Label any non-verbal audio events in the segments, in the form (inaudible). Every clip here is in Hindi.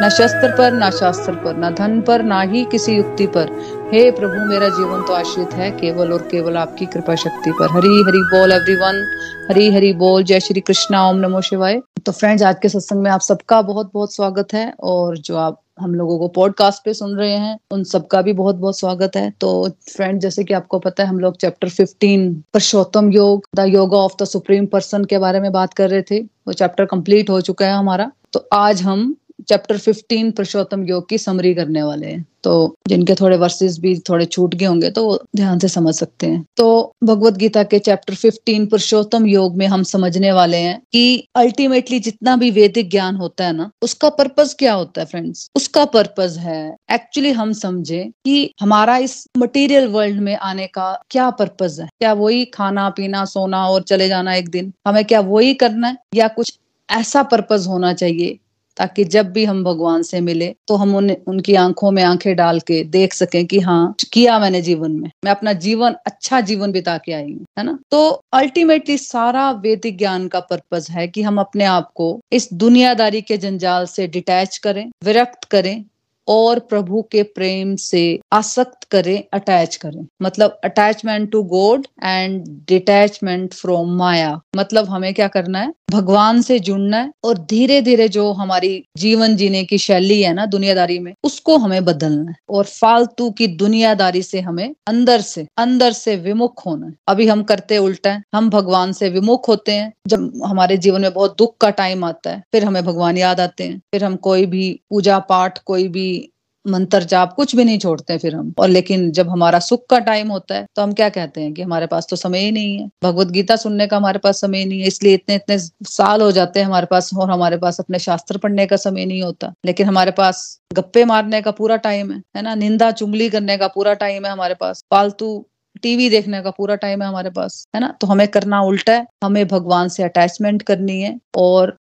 न शस्त्र पर, न शास्त्र पर, न धन पर, ना ही किसी युक्ति पर। हे प्रभु, मेरा जीवन तो आश्रित है, केवल और केवल आपकी कृपा शक्ति पर। हरी हरी बोल एवरीवन हरी हरी बोल। जय श्री कृष्णा, ओम नमो शिवाय। तो फ्रेंड्स आज के सत्संग में आप सबका बहुत बहुत स्वागत है, और जो आप, हम लोगों को पॉडकास्ट पे सुन रहे हैं, उन सबका भी बहुत बहुत स्वागत है। तो फ्रेंड जैसे कि आपको पता है, हम लोग chapter 15 Purushottam Yoga, the yoga of the supreme person के बारे में बात कर रहे थे। वो चैप्टर कंप्लीट हो चुका है हमारा। तो आज हम चैप्टर 15 पुरुषोत्तम योग की समरी करने वाले हैं। तो जिनके थोड़े वर्सेस भी थोड़े छूट गए होंगे तो वो ध्यान से समझ सकते हैं। तो भगवत गीता के चैप्टर 15 पुरुषोत्तम योग में हम समझने वाले हैं कि अल्टीमेटली जितना भी वैदिक ज्ञान होता है ना, उसका पर्पज क्या होता है फ्रेंड्स उसका पर्पज है एक्चुअली हम समझे कि हमारा इस मटेरियल वर्ल्ड में आने का क्या पर्पज है। क्या वही खाना, पीना, सोना और चले जाना एक दिन? हमें क्या वही करना है? या कुछ ऐसा पर्पज होना चाहिए ताकि जब भी हम भगवान से मिले तो हम उन, उनकी आँखों में आँखें डाल के देख सकें कि हाँ किया मैंने जीवन में। मैं अपना जीवन अच्छा जीवन बिता के आई हूँ, है ना? तो अल्टीमेटली सारा वैदिक ज्ञान का पर्पज है कि हम अपने आप को इस दुनियादारी के जंजाल से डिटैच करें, विरक्त करें और प्रभु के प्रेम से आसक्त करें अटैच करें। मतलब attachment to God and detachment from maya. मतलब हमें क्या करना है? भगवान से जुड़ना है और धीरे धीरे जो हमारी जीवन जीने की शैली है ना, दुनियादारी में, उसको हमें बदलना है। और फालतू की दुनियादारी से हमें अंदर से अंदर से विमुख होना है। अभी हम करते उल्टा है। हम भगवान से विमुख होते हैं। जब हमारे जीवन में बहुत दुख का टाइम आता है, फिर हमें भगवान याद आते हैं। फिर हम कोई भी पूजा पाठ, कोई भी मंत्र जाप कुछ भी नहीं छोड़ते फिर हम। और लेकिन जब हमारा सुख का टाइम होता है तो हम क्या कहते हैं कि हमारे पास तो समय ही नहीं है। भगवत गीता सुनने का हमारे पास समय नहीं है, इसलिए इतने इतने साल हो जाते हैं हमारे पास, और हमारे पास अपने शास्त्र पढ़ने का समय नहीं होता। लेकिन हमारे पास गप्पे मारने का पूरा टाइम है है ना? निंदा चुंगली करने का पूरा टाइम है हमारे पास। फालतू टीवी देखने का पूरा टाइम है हमारे पास, है ना? तो हमें करना उल्टा है। हमें भगवान से अटैचमेंट करनी है, और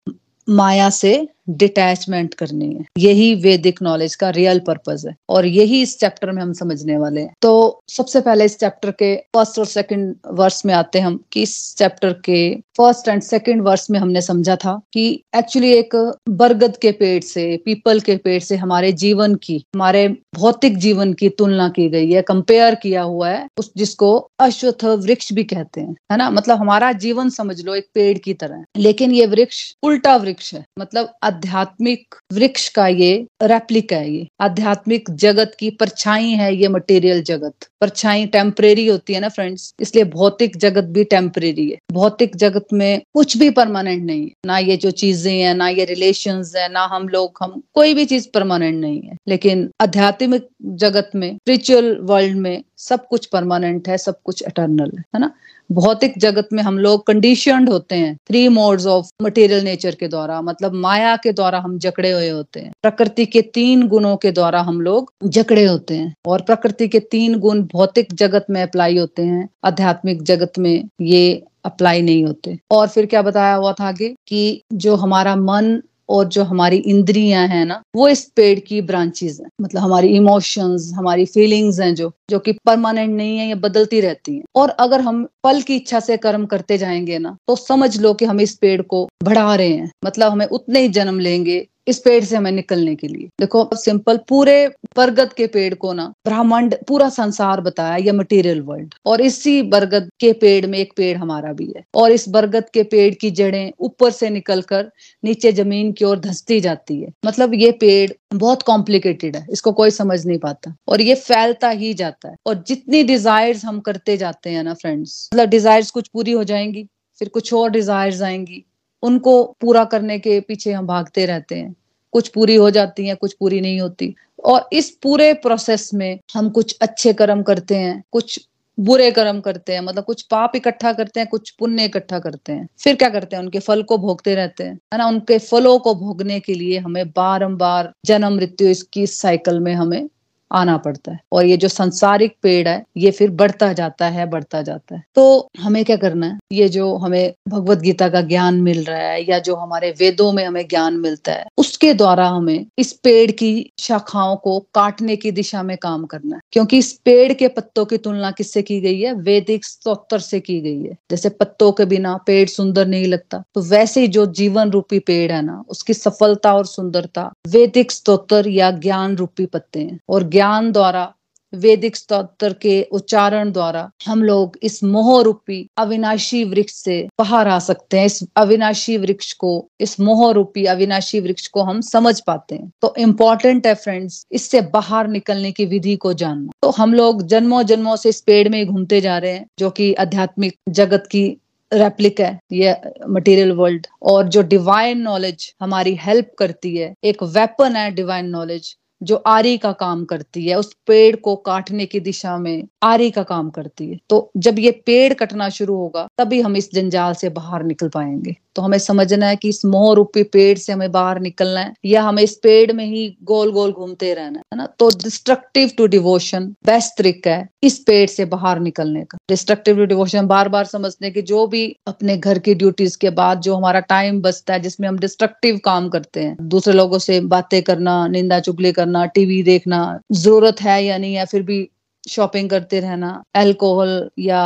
माया से डिटैचमेंट करनी है। यही वैदिक नॉलेज का रियल पर्पज है और यही इस चैप्टर में हम समझने वाले हैं। तो सबसे पहले इस चैप्टर के फ़र्स्ट और सेकंड वर्स में आते हैं हम कि इस चैप्टर के फ़र्स्ट एंड सेकंड वर्स में हमने समझा था कि एक्चुअली एक बरगद के पेड़ से पीपल के पेड़ से हमारे जीवन की, हमारे भौतिक जीवन की तुलना की गई है कंपेयर किया हुआ है, उस जिसको अश्वथ वृक्ष भी कहते हैं, है ना? मतलब हमारा जीवन समझ लो एक पेड़ की तरह। लेकिन ये वृक्ष उल्टा वृक्ष है मतलब आध्यात्मिक वृक्ष का ये रेप्लिका है ये। आध्यात्मिक जगत की परछाई है ये मटेरियल जगत। परछाई टेम्परेरी होती है ना फ्रेंड्स इसलिए भौतिक जगत भी टेम्परेरी है। भौतिक जगत में कुछ भी परमानेंट नहीं है। ना ये जो चीज़ें हैं, ना ये रिलेशन है, ना हम लोग, हम कोई भी चीज़ परमानेंट नहीं है। लेकिन आध्यात्मिक जगत में स्पिरिचुअल वर्ल्ड में सब कुछ परमानेंट है, सब कुछ एटर्नल है है ना? भौतिक जगत में हम लोग कंडीशनड होते हैं। Three modes of material nature के द्वारा मतलब माया के द्वारा हम जकड़े हुए होते हैं। प्रकृति के तीन गुणों के द्वारा हम लोग जकड़े होते हैं। और प्रकृति के तीन गुण भौतिक जगत में अप्लाई होते हैं। आध्यात्मिक जगत में ये अप्लाई नहीं होते। और फिर क्या बताया हुआ था आगे कि जो हमारा मन और जो हमारी इंद्रियाँ हैं ना, वो इस पेड़ की ब्रांचेज हैं। मतलब हमारी इमोशंस हमारी फीलिंग्स हैं जो जो कि परमानेंट नहीं है या बदलती रहती हैं। और अगर हम पल की इच्छा से कर्म करते जाएँगे ना तो समझ लो कि हम इस पेड़ को बढ़ा रहे हैं। मतलब हमें उतने ही जन्म लेंगे इस पेड़ से हमें निकलने के लिए। देखो सिंपल पूरे बरगद के पेड़ को ना ब्रह्मांड पूरा संसार बताया, या मटेरियल वर्ल्ड और इसी बरगद के पेड़ में एक पेड़ हमारा भी है। और इस बरगद के पेड़ की जड़ें ऊपर से निकलकर नीचे ज़मीन की ओर धसती जाती है। मतलब ये पेड़ बहुत कॉम्प्लिकेटेड है, इसको कोई समझ नहीं पाता। और ये फैलता ही जाता है। और जितनी डिजायर्स हम करते जाते हैं ना फ्रेंड्स मतलब डिजायर्स कुछ पूरी हो जाएँगी, फिर कुछ और डिजायर्स आएँगी। उनको पूरा करने के पीछे हम भागते रहते हैं। कुछ पूरी हो जाती है, कुछ पूरी नहीं होती। और इस पूरे प्रोसेस में हम कुछ अच्छे कर्म करते हैं, कुछ बुरे कर्म करते हैं मतलब कुछ पाप इकट्ठा करते हैं, कुछ पुण्य इकट्ठा करते हैं। फिर क्या करते हैं? उनके फल को भोगते रहते हैं। है ना? उनके फलों को भोगने के लिए हमें बारंबार जन्म मृत्यु इसकी साइकिल में हमें आना पड़ता है। और ये जो संसारिक पेड़ है, ये फिर बढ़ता जाता है, बढ़ता जाता है। तो हमें क्या करना है? ये जो हमें भगवत गीता का ज्ञान मिल रहा है या जो हमारे वेदों में हमें ज्ञान मिलता है, उसके द्वारा हमें इस पेड़ की शाखाओं को काटने की दिशा में काम करना है। क्योंकि इस पेड़ के पत्तों की तुलना किससे की गई है? वैदिक स्त्रोत्र से की गई है। जैसे पत्तों के बिना पेड़ सुंदर नहीं लगता तो वैसे ही जो जीवन रूपी पेड़ है ना, उसकी सफलता और सुंदरता वैदिक स्त्रोत्र या ज्ञान रूपी पत्ते हैं। और ज्ञान द्वारा, वैदिक स्त्रोत्र के उच्चारण द्वारा हम लोग इस मोह रूपी अविनाशी वृक्ष से बाहर आ सकते हैं। इस अविनाशी वृक्ष को, इस मोह रूपी अविनाशी वृक्ष को हम समझ पाते हैं। तो इम्पोर्टेंट है फ्रेंड्स इससे बाहर निकलने की विधि को जानना। तो हम लोग जन्मों जन्मों से इस पेड़ में घूमते जा रहे हैं, जो कि आध्यात्मिक जगत की रेप्लिक है, ये मटेरियल वर्ल्ड और जो डिवाइन नॉलेज हमारी हेल्प करती है, एक वेपन है डिवाइन नॉलेज जो आरी का काम करती है, उस पेड़ को काटने की दिशा में आरी का काम करती है। तो जब ये पेड़ कटना शुरू होगा, तभी हम इस जंजाल से बाहर निकल पाएँगे। तो हमें समझना है कि इस मोह रूपी पेड़ से हमें बाहर निकलना है, या हमें इस पेड़ में ही गोल गोल घूमते रहना है ना? तो डिस्ट्रक्टिव टू डिवोशन बेस्ट तरीका है इस पेड़ से बाहर निकलने का। डिस्ट्रक्टिव टू डिवोशन बार बार समझने की जो भी अपने घर की ड्यूटीज़ के बाद जो हमारा टाइम बचता है, जिसमें हम डिस्ट्रक्टिव काम करते हैं, दूसरे लोगों से बातें करना, निंदा चुगली करना टीवी देखना, ज़रूरत है या नहीं है, फिर भी शॉपिंग करते रहना अल्कोहल या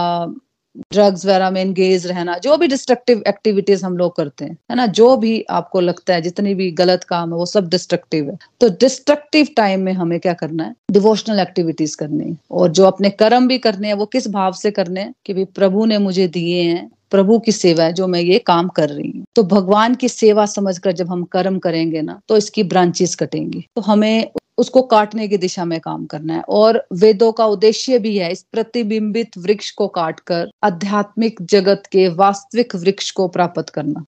ड्रग्स वगैरह में एंगेज रहना, जो भी डिस्ट्रक्टिव एक्टिविटीज़ हम लोग करते हैं, है ना? जो भी आपको लगता है, जितनी भी गलत काम है, वो सब डिस्ट्रक्टिव है। तो डिस्ट्रक्टिव टाइम में हमें क्या करना है? डिवोशनल एक्टिविटीज़ करनी और जो अपने कर्म भी करने हैं, वो किस भाव से करने हैं? कि भी प्रभु ने मुझे दिए हैं, प्रभु की सेवा है, जो मैं ये काम कर रही हूँ। तो भगवान की सेवा समझकर जब हम कर्म करेंगे ना तो इसकी ब्रांचेस कटेंगी। तो हमें उसको काटने की दिशा में काम करना है। और वेदों का उद्देश्य भी है इस प्रतिबिंबित वृक्ष को काटकर आध्यात्मिक जगत के वास्तविक वृक्ष को प्राप्त करना।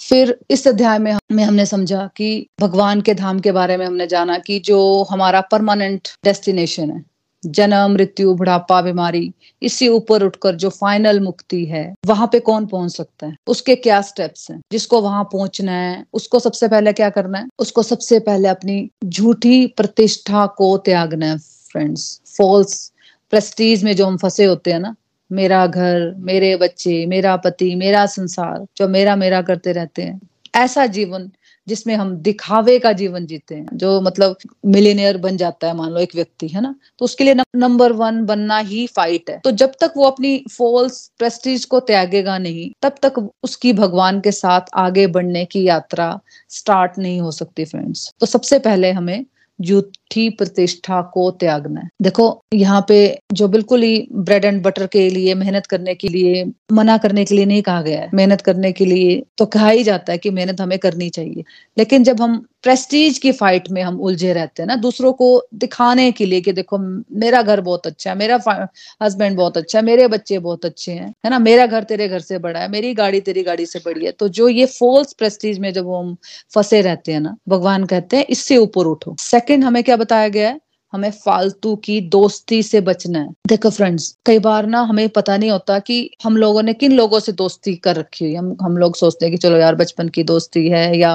फिर इस अध्याय में में हमने समझा कि भगवान के धाम के बारे में हमने जाना कि जो हमारा परमानेंट डेस्टिनेशन है। जन्म, मृत्यु, बुढ़ापा, बीमारी इससे ऊपर उठकर जो फाइनल मुक्ति है, वहाँ पे कौन पहुँच सकता है? उसके क्या स्टेप्स हैं? जिसको वहाँ पहुँचना है, उसको सबसे पहले क्या करना है? उसको सबसे पहले अपनी झूठी प्रतिष्ठा को त्यागना है फ्रेंड्स फॉल्स प्रेस्टीज में जो हम फंसे होते हैं ना, मेरा घर, मेरे बच्चे, मेरा पति, मेरा संसार, जो मेरा मेरा करते रहते हैं, ऐसा जीवन जिसमें हम दिखावे का जीवन जीते हैं, जो मतलब मिलीनियर बन जाता है, मान लो एक व्यक्ति, है ना? तो उसके लिए नंबर वन बनना ही फाइट है। तो जब तक वो अपनी फॉल्स प्रेस्टीज को त्यागेगा नहीं, तब तक उसकी भगवान के साथ आगे बढ़ने की यात्रा स्टार्ट नहीं हो सकती फ्रेंड्स तो सबसे पहले हमें झूठी प्रतिष्ठा को त्यागना है। देखो, यहाँ पे जो बिल्कुल ही ब्रेड एंड बटर के लिए, मेहनत करने के लिए, मना करने के लिए नहीं कहा गया है। मेहनत करने के लिए तो कहा ही जाता है कि मेहनत हमें करनी चाहिए। लेकिन जब हम प्रेस्टीज की फाइट में हम उलझे रहते हैं ना, दूसरों को दिखाने के लिए कि देखो, मेरा घर बहुत अच्छा है, मेरा हस्बैंड बहुत अच्छा है, मेरे बच्चे बहुत अच्छे हैं, है ना? मेरा घर तेरे घर से बड़ा है, मेरी गाड़ी तेरी गाड़ी से बड़ी है। तो जो ये फॉल्स प्रेस्टीज में जब हम फंसे रहते हैं ना, भगवान कहते हैं, इससे ऊपर उठो। सेकंड हमें क्या बताया गया है? हमें फालतू की दोस्ती से बचना है। देखो फ्रेंड्स कई बार ना हमें पता नहीं होता कि हम लोगों ने किन लोगों से दोस्ती कर रखी हुई हम हम लोग सोचते हैं कि चलो यार बचपन की दोस्ती है या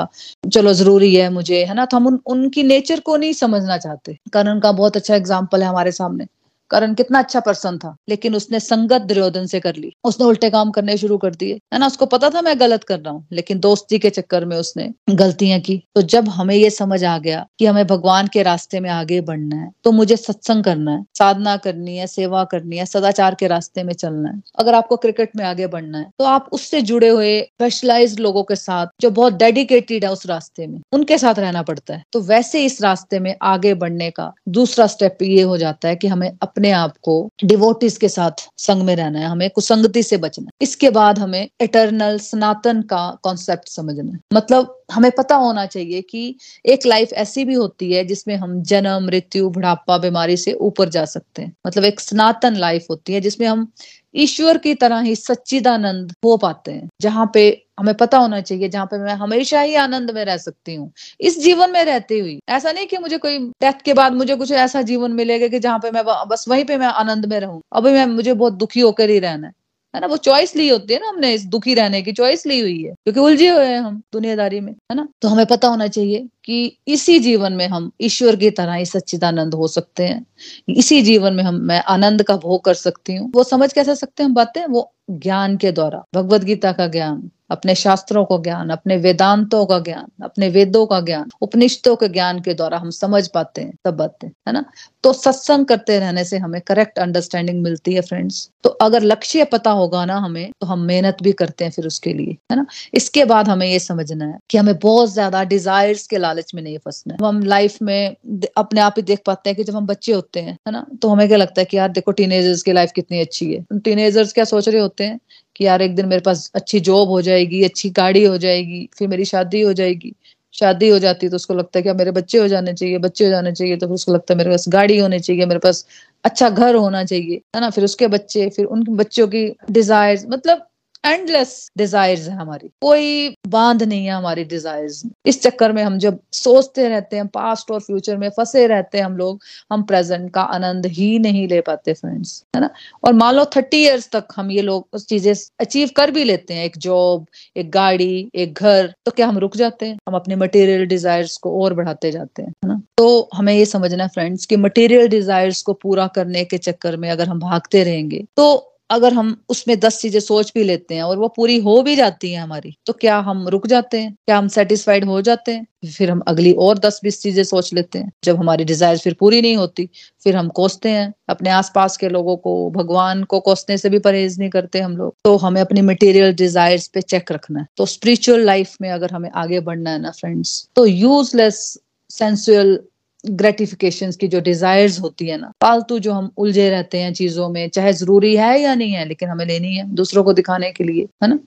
चलो ज़रूरी है मुझे है ना? तो हम उन, उनकी नेचर को नहीं समझना चाहते। कारण का बहुत अच्छा एग्ज़ाम्पल है हमारे सामने। करण कितना अच्छा पर्सन था, लेकिन उसने संगत दुर्योधन से कर ली। उसने उल्टे काम करने शुरू कर दिए। है ना? उसको पता था मैं गलत कर रहा हूँ, लेकिन दोस्ती के चक्कर में उसने गलतियाँ की। तो जब हमें ये समझ आ गया कि हमें भगवान के रास्ते में आगे बढ़ना है तो मुझे सत्संग करना है, साधना करनी है, सेवा करनी है, सदाचार के रास्ते में चलना है। अगर आपको क्रिकेट में आगे बढ़ना है तो आप उससे जुड़े हुए स्पेशलाइज लोगों के साथ, जो बहुत डेडिकेटेड है उस रास्ते में, उनके साथ रहना पड़ता है। तो वैसे इस रास्ते में आगे बढ़ने का दूसरा स्टेप ये हो जाता है कि हमें अपने आप को डिवोटिस के साथ संग में रहना है, हमें कुसंगति से बचना है। इसके बाद हमें इटरनल सनातन का कॉन्सेप्ट समझना है। मतलब हमें पता होना चाहिए कि एक लाइफ ऐसी भी होती है जिसमें हम जन्म, मृत्यु, बुढ़ापा, बीमारी से ऊपर जा सकते हैं। मतलब एक सनातन लाइफ होती है जिसमें हम ईश्वर की तरह ही सच्चिदानंद हो पाते हैं, जहाँ पे हमें पता होना चाहिए जहाँ पे मैं हमेशा ही आनंद में रह सकती हूँ, इस जीवन में रहती हुई। ऐसा नहीं कि मुझे कोई डेथ के बाद मुझे कुछ ऐसा जीवन मिलेगा कि जहाँ पे मैं बस वहीं पे मैं आनंद में रहूँ। अभी मैं, मुझे बहुत दुखी होकर ही रहना है। है ना? वो चॉइस ली होती है ना हमने, इस दुखी रहने की चॉइस ली हुई है। क्योंकि उलझे हुए हैं हम दुनियादारी में, है ना? तो हमें पता होना चाहिए कि इसी जीवन में हम ईश्वर की तरह ही सच्चिदानंद हो सकते हैं। इसी जीवन में हम, मैं आनंद का भोग कर सकती हूँ। वो समझ कैसे सकते हैं हम बातें? वो ज्ञान के द्वारा, भगवत गीता का ज्ञान। अपने शास्त्रों का ज्ञान, अपने वेदांतों का ज्ञान, अपने वेदों का ज्ञान, उपनिषदों के ज्ञान के द्वारा हम समझ पाते हैं सब बातें है ना? तो सत्संग करते रहने से हमें करेक्ट अंडरस्टैंडिंग मिलती है फ्रेंड्स तो अगर लक्ष्य पता होगा ना हमें तो हम मेहनत भी करते हैं फिर उसके लिए, है ना? इसके बाद हमें ये समझना है कि हमें बहुत ज़्यादा डिजायर्स के लालच में नहीं फंसना है। हम लाइफ में अपने आप ही देख पाते हैं कि जब हम बच्चे होते हैं, है ना? तो हमें क्या लगता है कि यार देखो टीनेजर्स की लाइफ कितनी अच्छी है। टीनेजर्स क्या सोच रहे होते हैं? कि यार एक दिन मेरे पास अच्छी जॉब हो जाएगी, अच्छी गाड़ी हो जाएगी, फिर मेरी शादी हो जाएगी। शादी हो जाती है तो उसको लगता है कि मेरे बच्चे हो जाने चाहिए, बच्चे हो जाने चाहिए तो फिर उसको लगता है मेरे पास गाड़ी होनी चाहिए, मेरे पास अच्छा घर होना चाहिए, है ना? फिर उसके बच्चे, फिर उन बच्चों की डिज़ायर मतलब एंडलेस डिजायर्स है हमारी। कोई बाँध नहीं है हमारी डिजायर्स इस चक्कर में हम जब सोचते रहते हैं पास्ट और फ्यूचर में फंसे रहते हैं हम लोग, हम प्रेजेंट का आनंद ही नहीं ले पाते फ्रेंड्स है ना? और मान लो थर्टी इयर्स तक हम ये लोग उस चीज़ें अचीव कर भी लेते हैं, एक जॉब एक गाड़ी, एक घर तो क्या हम रुक जाते हैं? हम अपने मटेरियल डिजायर्स को और बढ़ाते जाते हैं, है ना? तो हमें ये समझना है फ्रेंड्स कि मटेरियल डिजायर्स को पूरा करने के चक्कर में अगर हम भागते रहेंगे तो अगर हम उसमें दस चीज़ें सोच भी लेते हैं और वो पूरी हो भी जाती है हमारी तो क्या हम रुक जाते हैं? क्या हम सेटिस्फाइड हो जाते हैं? फिर हम अगली और दस बीस चीज़ें सोच लेते हैं। जब हमारी डिज़ायर फिर पूरी नहीं होती, फिर हम कोसते हैं अपने आसपास के लोगों को, भगवान को कोसने से भी परहेज नहीं करते हम लोग। तो हमें अपनी मटेरियल डिजायर्स पे चेक रखना है। तो स्पिरिचुअल लाइफ में अगर हमें आगे बढ़ना है ना फ्रेंड्स तो यूजलेस सेंसुअल ग्रेटिफिकेशन की जो डिजायर्स होती है ना फालतू जो हम उलझे रहते हैं चीज़ों में, चाहे ज़रूरी है या नहीं है, लेकिन हमें लेनी है दूसरों को दिखाने के लिए, है ना?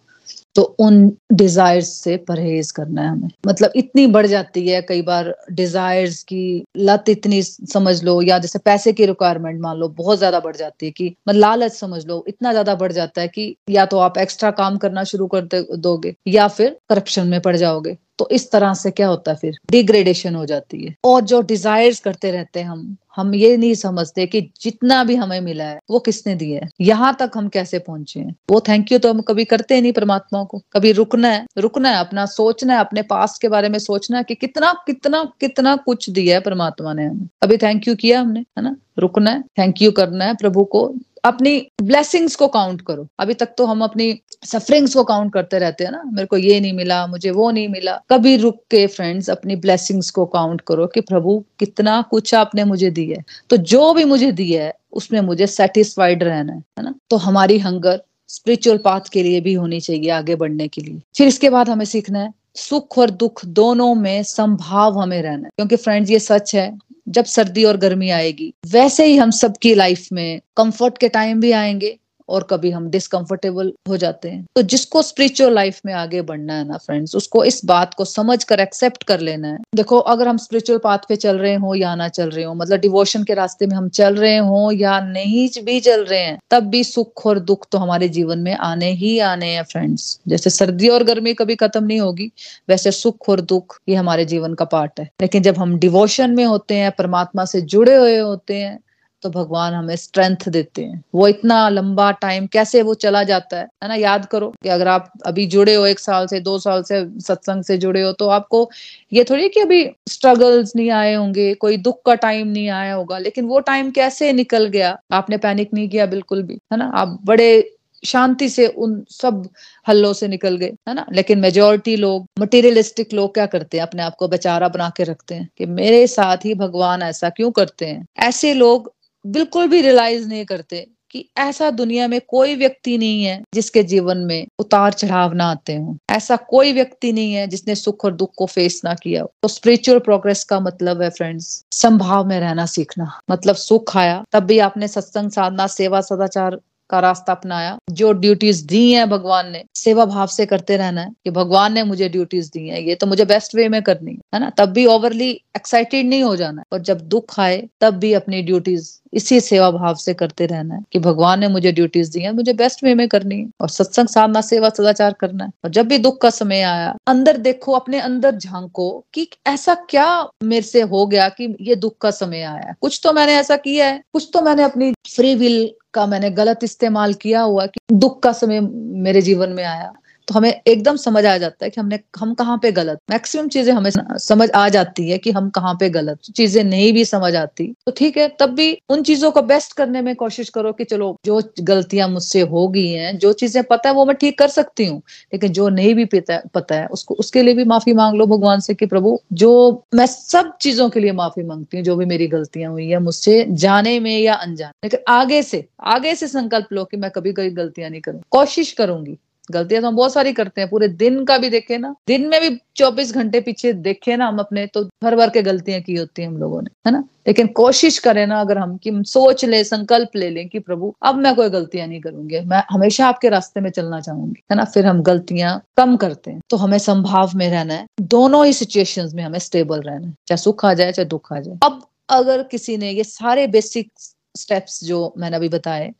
तो उन डिजायर्स से परहेज करना है हमें। मतलब इतनी बढ़ जाती है कई बार डिजायर्स की लत इतनी समझ लो, या जैसे पैसे की रिक्वायरमेंट मान लो, बहुत ज़्यादा बढ़ जाती है कि मतलब लालच समझ लो, इतना ज़्यादा बढ़ जाता है कि या तो आप एक्स्ट्रा काम करना शुरू कर दोगे, या फिर करप्शन में पड़ जाओगे। तो इस तरह से क्या होता है फिर? डिग्रेडेशन हो जाती है। और जो डिजायर्स करते रहते हैं हम हम ये नहीं समझते कि जितना भी हमें मिला है, वो किसने दिया है? यहाँ तक हम कैसे पहुँचे हैं? वो थैंक यू तो हम कभी करते नहीं परमात्मा को। कभी रुकना है रुकना है, अपना सोचना है, अपने पास के बारे में सोचना है कि कितना कितना कितना कुछ दिया है परमात्मा ने हमें। कभी थैंक यू किया हमने, है ना? रुकना है थैंक यू करना है प्रभु को अपनी ब्लेसिंग्स को काउंट करो। अभी तक तो हम अपनी सफरिंग्स को काउंट करते रहते हैं ना। मेरे को ये नहीं मिला, मुझे वो नहीं मिला। कभी रुक के फ्रेंड्स अपनी ब्लेसिंग्स को काउंट करो कि प्रभु, कितना कुछ आपने मुझे दिया है। तो जो भी मुझे दिया है, उसमें मुझे सेटिस्फाइड रहना है है ना? तो हमारी हंगर स्पिरिचुअल पाथ के लिए भी होनी चाहिए आगे बढ़ने के लिए। फिर इसके बाद हमें सीखना है सुख और दुख दोनों में संभाव हमें रहना है। क्योंकि फ्रेंड्स ये सच है, जब सर्दी और गर्मी आएगी, वैसे ही हम सबकी लाइफ में कंफर्ट के टाइम भी आएँगे। और कभी हम डिसकंफर्टेबल हो जाते हैं। तो जिसको स्पिरिचुअल लाइफ में आगे बढ़ना है ना फ्रेंड्स उसको इस बात को समझ कर एक्सेप्ट कर लेना है। देखो, अगर हम स्पिरिचुअल पाथ पे चल रहे हो या ना चल रहे हो मतलब डिवोशन के रास्ते में हम चल रहे हो या नहीं भी चल रहे हैं, तब भी सुख और दुख तो हमारे जीवन में आने ही आने हैं फ्रेंड्स जैसे सर्दी और गर्मी कभी खत्म नहीं होगी, वैसे सुख और दुख ये हमारे जीवन का पार्ट है। लेकिन जब हम डिवोशन में होते हैं, परमात्मा से जुड़े हुए होते हैं तो भगवान हमें स्ट्रेंथ देते हैं। वो इतना लंबा टाइम कैसे वो चला जाता है है ना? याद करो कि अगर आप अभी जुड़े हो एक साल से, दो साल से, सत्संग से जुड़े हो तो आपको ये थोड़ी कि अभी स्ट्रगल्स नहीं आए होंगे, कोई दुख का टाइम नहीं आया होगा, लेकिन वो टाइम कैसे निकल गया? आपने पैनिक नहीं किया बिल्कुल भी, है ना? आप बड़े शांति से उन सब हल्लों से निकल गए, है ना? लेकिन मेजोरिटी लोग मटेरियलिस्टिक लोग क्या करते हैं? अपने आप को बेचारा बना के रखते हैं कि मेरे साथ ही भगवान ऐसा क्यों करते हैं? ऐसे लोग बिल्कुल भी रियलाइज़ नहीं करते कि ऐसा दुनिया में कोई व्यक्ति नहीं है जिसके जीवन में उतार चढ़ाव ना आते हो। ऐसा कोई व्यक्ति नहीं है जिसने सुख और दुख को फेस ना किया तो स्पिरिचुअल प्रोग्रेस का मतलब है फ्रेंड्स संभाव में रहना सीखना। मतलब सुख आया, तब भी आपने सत्संग साधना, सेवा सदाचार का रास्ता अपनाया, जो ड्यूटीज़ दी हैं भगवान ने, सेवा भाव से करते रहना है, कि भगवान ने मुझे ड्यूटीज़ दी हैं, ये तो मुझे बेस्ट वे में करनी है ना? तब भी ओवरली एक्साइटेड नहीं हो जाना और जब दुख आए, तब भी अपनी ड्यूटीज़ इसी सेवा भाव से करते रहना है, कि भगवान ने मुझे ड्यूटीज़ दी है, मुझे बेस्ट वे में करनी है, और सत्संग साधना, सेवा, सदाचार करना है। और जब भी दुख का समय आया, अंदर देखो, अपने अंदर झांको, कि ऐसा क्या मेरे से हो गया कि ये दुख का समय आया कुछ तो मैंने ऐसा किया है, कुछ तो मैंने अपनी फ्री विल का मैंने गलत इस्तेमाल किया हुआ कि दुख का समय मेरे जीवन में आया। तो हमें एकदम समझ आ जाता है कि हमने, हम कहाँ पे गलत। मैक्सिमम चीज़ें हमें समझ आ जाती है कि हम कहाँ पे गलत। चीज़ें नहीं भी समझ आती। तो ठीक है, तब भी उन चीज़ों को बेस्ट करने में कोशिश करो कि चलो, जो गलतियाँ मुझसे हो गई हैं, जो चीज़ें पता है वो मैं ठीक कर सकती हूँ, लेकिन जो नहीं भी पता पता है, उसको, उसके लिए भी माफ़ी मांग लो भगवान से कि प्रभु, जो मैं सब चीज़ों के लिए माफ़ी मांगती हूँ, जो भी मेरी गलतियाँ हुई है मुझसे जाने में या अनजाने। लेकिन आगे से आगे से संकल्प लो कि मैं कभी कोई गलतियाँ नहीं करूँ। कोशिश करूँगी। गलतियाँ तो हम बहुत सारी करते हैं, पूरे दिन का भी देखे ना, दिन में भी चौबीस घंटे पीछे देखे ना हम अपने तो भर भर के गलतियाँ की होती है हम लोगों ने, है ना? लेकिन कोशिश करें ना अगर हम, कि सोच ले, संकल्प ले लें कि प्रभु, अब मैं कोई गलतियाँ नहीं करूँगी, मैं हमेशा आपके रास्ते में चलना चाहूँगी, है ना? फिर हम गलतियाँ कम करते हैं तो हमें संभाव में रहना है, दोनों ही सिचुएशन में हमें स्टेबल रहना है, चाहे सुख आ जाए, चाहे दुख आ जाए। अब अगर किसी ने ये सारे बेसिक स्टेप्स जो मैंने अभी बताए,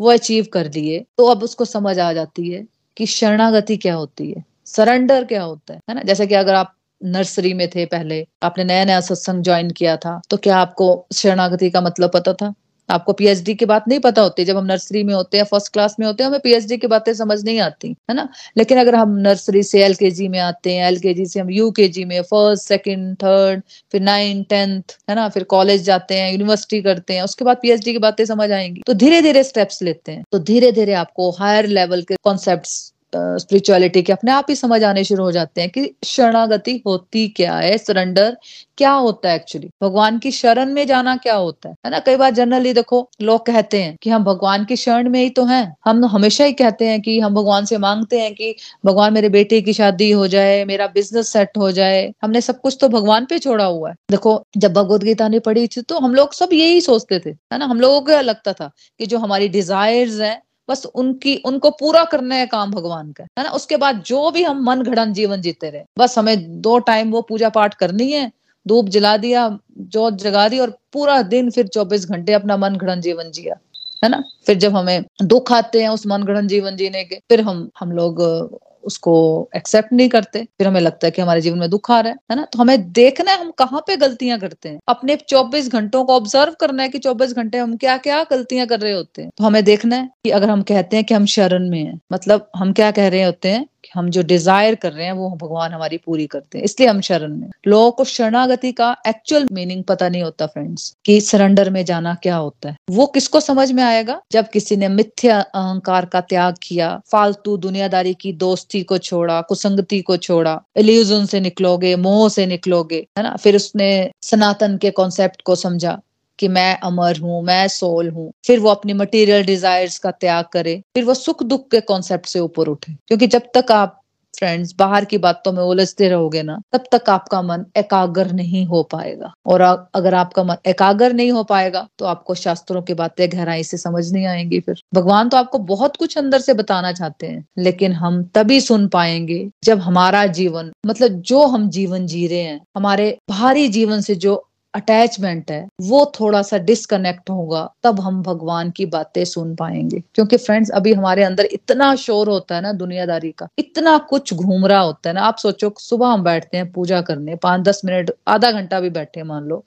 वो अचीव कर लिए तो अब उसको समझ आ जाती है कि शरणागति क्या होती है? सरेंडर क्या होता है? है ना? जैसे कि अगर आप नर्सरी में थे पहले, आपने नया नया सत्संग ज्वाइन किया था तो क्या आपको शरणागति का मतलब पता था? आपको पीएचडी की बात नहीं पता होती, जब हम नर्सरी में होते हैं फ़र्स्ट क्लास में होते हैं, हमें पीएचडी की बातें समझ नहीं आती, है ना? लेकिन अगर हम नर्सरी से एल में आते हैं एल से हम यूकेजी में फ़र्स्ट सेकंड थर्ड फिर नाइन टेंथ है ना? फिर कॉलेज जाते हैं यूनिवर्सिटी करते हैं, उसके बाद पीएचडी की बातें समझ आएँगी। तो धीरे धीरे स्टेप्स लेते हैं। तो धीरे धीरे आपको हायर लेवल के कॉन्सेप्ट स्पिरिचुअलिटी के अपने आप ही समझ आने शुरू हो जाते हैं कि शरणागति होती क्या है सरेंडर क्या होता है एक्चुअली भगवान की शरण में जाना क्या होता है? है ना? कई बार जनरली देखो, लोग कहते हैं कि हम भगवान की शरण में ही तो हैं। हम हमेशा ही कहते हैं कि हम भगवान से मांगते हैं कि भगवान मेरे बेटे की शादी हो जाए, मेरा बिज़नेस सेट हो जाए। हमने सब कुछ तो भगवान पे छोड़ा हुआ है। देखो, जब भगवत गीता ने पढ़ी थी तो हम लोग सब यही सोचते थे। है ना? हम लोगों को क्या लगता था कि जो हमारी डिजायर्स हैं बस उनकी, उनको पूरा करने का काम भगवान का, है ना? उसके बाद जो भी हम मन घड़न जीवन जीते रहे, बस हमें दो टाइम वो पूजा पाठ करनी है, धूप जला दिया, जोत जगा दी और पूरा दिन फिर चौबीस घंटे अपना मन घड़न जीवन जिया, है ना? फिर जब हमें दुख आते हैं उस मन घड़न जीवन जीने के, फिर हम हम लोग उसको एक्सेप्ट नहीं करते। फिर हमें लगता है कि हमारे जीवन में दुख आ रहा है है ना? तो हमें देखना है हम कहाँ पे गलतियाँ करते हैं। अपने 24 घंटों को ऑब्ज़र्व करना है कि 24 घंटे हम क्या क्या गलतियाँ कर रहे होते हैं। तो हमें देखना है कि अगर हम कहते हैं कि हम शरण में है मतलब हम क्या कह रहे होते हैं? हम जो डिज़ायर कर रहे हैं, वो भगवान हमारी पूरी करते हैं। इसलिए हम शरण में। लोगों को शरणागति का एक्चुअल मीनिंग पता नहीं होता फ्रेंड्स कि सरेंडर में जाना क्या होता है। वो किसको समझ में आएगा? जब किसी ने मिथ्या अहंकार का त्याग किया, फालतू दुनियादारी की दोस्ती को छोड़ा, कुसंगति को छोड़ा एल्यूजन से निकलोगे, मोह से निकलोगे, है ना? फिर उसने सनातन के कॉन्सेप्ट को समझा। कि मैं अमर हूँ, मैं सोल हूँ। फिर वो अपनी मटेरियल डिजायर्स का त्याग करे। फिर वो सुख दुख के कॉन्सेप्ट से ऊपर उठे। क्योंकि जब तक आप फ्रेंड्स बाहर की बातों में उलझते रहोगे ना, तब तक आपका मन एकाग्र नहीं हो पाएगा। और अगर आपका मन एकाग्र नहीं हो पाएगा तो आपको शास्त्रों की बातें गहराई से समझ नहीं आएँगी फिर। भगवान तो आपको बहुत कुछ अंदर से बताना चाहते हैं, लेकिन हम तभी सुन पाएँगे जब हमारा जीवन मतलब जो हम जीवन जी रहे हैं, हमारे बाहरी जीवन से जो अटैचमेंट है वो थोड़ा सा डिसकनेक्ट होगा तब हम भगवान की बातें सुन पाएँगे। क्योंकि फ्रेंड्स अभी हमारे अंदर इतना शोर होता है ना दुनियादारी का इतना कुछ घूम रहा होता है ना आप सोचो सुबह हम बैठते हैं पूजा करने पाँच दस मिनट आधा घंटा भी बैठे मान लो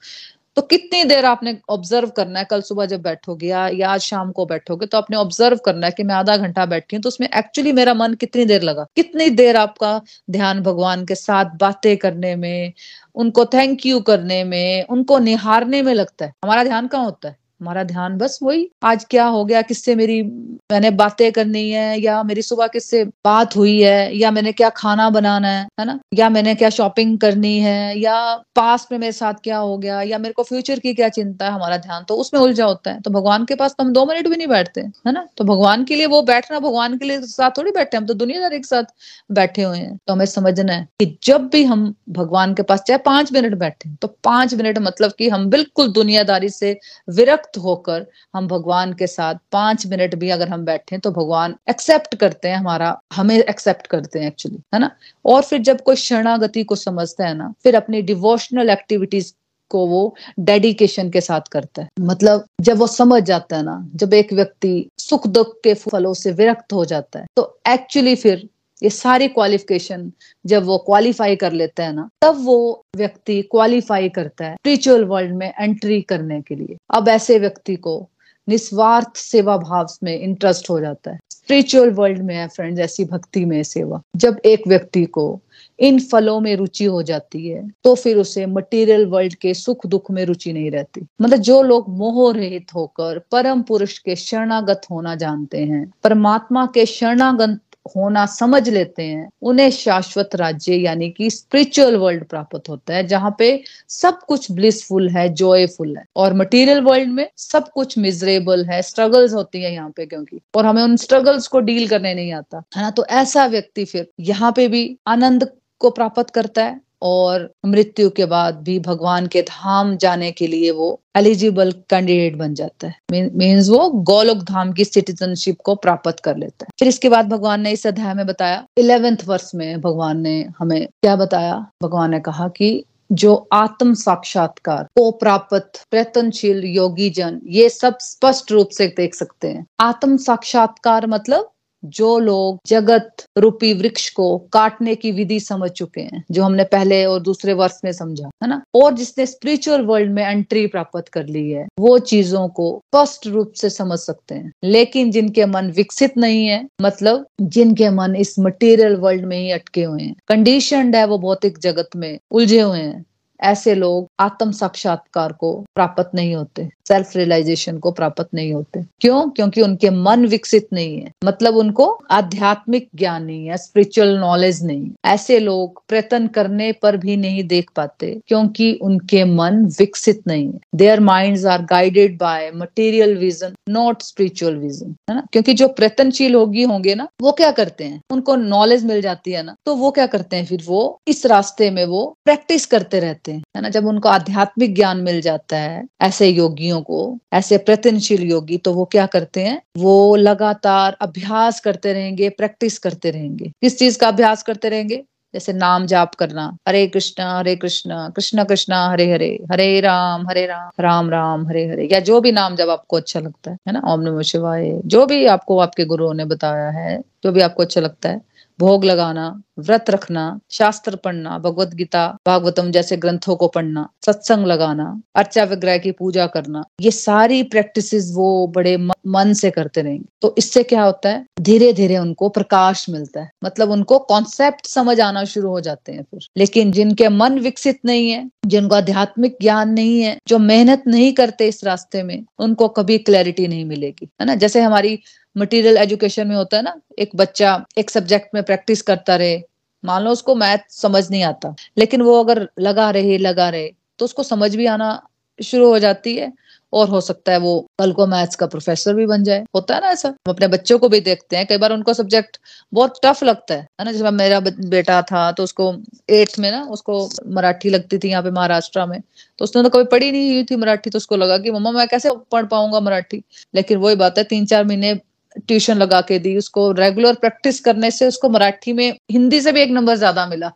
तो कितनी देर आपने ऑब्ज़र्व करना है कल सुबह जब बैठोगे या, आज शाम को बैठोगे तो आपने ऑब्ज़र्व करना है कि मैं आधा घंटा बैठी हूँ तो उसमें एक्चुअली मेरा मन कितनी देर लगा? कितनी देर आपका ध्यान भगवान के साथ बातें करने में उनको थैंक यू करने में, उनको निहारने में लगता है। हमारा ध्यान कहाँ होता है? हमारा ध्यान, बस वही, आज क्या हो गया, किससे मेरी, मैंने बातें करनी है, या मेरी सुबह किससे बात हुई है, या मैंने क्या खाना बनाना है है ना? या मैंने क्या शॉपिंग करनी है, या पास में मेरे साथ क्या हो गया, या मेरे को फ्यूचर की क्या चिंता है, हमारा ध्यान तो उसमें उलझा होता है। तो भगवान के पास तो हम दो मिनट भी नहीं बैठते, है ना? तो भगवान के लिए वो बैठना, भगवान के लिए साथ थोड़ी बैठे हम तो दुनियादारी के साथ बैठे हुए हैं। तो हमें समझना है कि जब भी हम भगवान के पास, चाहे पाँच मिनट बैठे तो पाँच मिनट मतलब कि हम बिल्कुल दुनियादारी से विरक्त मुक्त होकर हम भगवान के साथ पाँच मिनट भी अगर हम बैठे तो भगवान एक्सेप्ट करते हैं, हमारा, हमें एक्सेप्ट करते हैं एक्चुअली है ना? और फिर जब कोई शरणागति को समझता है ना, फिर अपनी डिवोशनल एक्टिविटीज़ को वो डेडिकेशन के साथ करता है। मतलब जब वो समझ जाता है ना, जब एक व्यक्ति सुख दुख के फलों से विरक्त हो जाता है तो एक्चुअली फिर ये सारी क्वालिफिकेशन जब वो क्वालिफाई कर लेते हैं ना, तब वो व्यक्ति क्वालिफाई करता है स्पिरिचुअल वर्ल्ड में एंट्री करने के लिए। अब ऐसे व्यक्ति को निस्वार्थ सेवा भाव में इंटरेस्ट हो जाता है। स्पिरिचुअल वर्ल्ड में है फ्रेंड्स ऐसी भक्ति में सेवा। जब एक व्यक्ति को इन फलों में रुचि हो जाती है तो फिर उसे मटेरियल वर्ल्ड के सुख दुख में रुचि नहीं रहती। मतलब जो लोग मोह रहित होकर परम पुरुष के शरणागत होना जानते हैं, परमात्मा के शरणागत होना समझ लेते हैं, उन्हें शाश्वत राज्य यानी कि स्पिरिचुअल वर्ल्ड प्राप्त होता है, जहाँ पे सब कुछ ब्लिसफुल है जॉयफुल है। और मटेरियल वर्ल्ड में सब कुछ मिजरेबल है स्ट्रगल्स होती है यहाँ पे क्योंकि। और हमें उन स्ट्रगल्स को डील करने नहीं आता। है ना? तो ऐसा व्यक्ति फिर यहाँ पे भी आनंद को प्राप्त करता है और मृत्यु के बाद भी भगवान के धाम जाने के लिए वो एलिजिबल कैंडिडेट बन जाता है। मीन्स वो गोलोक धाम की सिटीजनशिप को प्राप्त कर लेता है। फिर इसके बाद भगवान ने इस अध्याय में बताया इलेवेंथ वर्ष में भगवान ने हमें क्या बताया? भगवान ने कहा कि जो आत्म साक्षात्कार को प्राप्त प्रयत्नशील योगी जन ये सब स्पष्ट रूप से देख सकते हैं। आत्म साक्षात्कार मतलब जो लोग जगत रूपी वृक्ष को काटने की विधि समझ चुके हैं, जो हमने पहले और दूसरे वर्ष में समझा, है ना? और जिसने स्पिरिचुअल वर्ल्ड में एंट्री प्राप्त कर ली है, वो चीज़ों को स्पष्ट रूप से समझ सकते हैं। लेकिन जिनके मन विकसित नहीं है मतलब जिनके मन इस मटेरियल वर्ल्ड में ही अटके हुए हैं। कंडीशन है वो भौतिक जगत में, उलझे हुए हैं। ऐसे लोग आत्म साक्षात्कार को प्राप्त नहीं होते। सेल्फ रियलाइजेशन को प्राप्त नहीं होते। क्यों? क्योंकि उनके मन विकसित नहीं है। मतलब उनको आध्यात्मिक ज्ञान नहीं है स्पिरिचुअल नॉलेज नहीं ऐसे लोग प्रयत्न करने पर भी नहीं देख पाते, क्योंकि उनके मन विकसित नहीं है। Their mind are guided by material vision not spiritual vision है ना? क्योंकि जो प्रयत्नशील होगी होंगे ना, वो क्या करते हैं? उनको नॉलेज मिल जाती है ना तो वो क्या करते हैं फिर? वो इस रास्ते में वो प्रैक्टिस करते रहते हैं, है ना? जब उनको आध्यात्मिक ज्ञान मिल जाता है, ऐसे योगियों को, ऐसे प्रयत्नशील योगी तो वो क्या करते हैं? वो लगातार अभ्यास करते रहेंगे, प्रैक्टिस करते रहेंगे। किस चीज़ का अभ्यास करते रहेंगे? जैसे नाम जाप करना, हरे कृष्णा हरे कृष्णा, कृष्ण कृष्णा, हरे हरे हरे राम हरे राम राम राम, हरे हरे, या जो भी नाम जब आपको अच्छा लगता है है ना? ओम नमः शिवाय, जो भी आपको आपके गुरुओं ने बताया है, जो भी आपको अच्छा लगता है भोग लगाना, व्रत रखना, शास्त्र पढ़ना, भगवत गीता, भागवतम जैसे ग्रंथों को पढ़ना, सत्संग लगाना, अर्चा विग्रह की पूजा करना, ये सारी प्रैक्टिसेस वो बड़े मन से करते रहेंगे। तो इससे क्या होता है? धीरे धीरे उनको प्रकाश मिलता है। मतलब उनको कॉन्सेप्ट समझ आना शुरू हो जाते हैं फिर। लेकिन जिनके मन विकसित नहीं है, जिनको आध्यात्मिक ज्ञान नहीं है, जो मेहनत नहीं करते इस रास्ते में, उनको कभी क्लैरिटी नहीं मिलेगी। है ना? जैसे हमारी मटेरियल एजुकेशन में होता है ना, एक बच्चा एक सब्जेक्ट में प्रैक्टिस करता रहे, मान लो उसको मैथ समझ नहीं आता, लेकिन वो अगर लगा रहे लगा रहे तो उसको समझ भी आना शुरू हो जाती है और हो सकता है वो कल को मैथ्स का प्रोफेसर भी बन जाए। होता है ना ऐसा? हम अपने बच्चों को भी देखते हैं, कई बार उनको सब्जेक्ट बहुत टफ लगता है ना? जैसे मेरा बेटा था तो उसको एट्थ में ना, उसको मराठी लगती थी यहाँ पे महाराष्ट्र में तो उसने तो कभी पढ़ी नहीं हुई थी मराठी तो उसको लगा कि मम्मा, मैं कैसे पढ़ पाऊँगा मराठी? लेकिन वही बात है, तीन चार महीने ट्यूशन लगा के दी, उसको रेगुलर प्रैक्टिस करने से उसको मराठी में हिंदी से भी एक नंबर ज़्यादा मिला।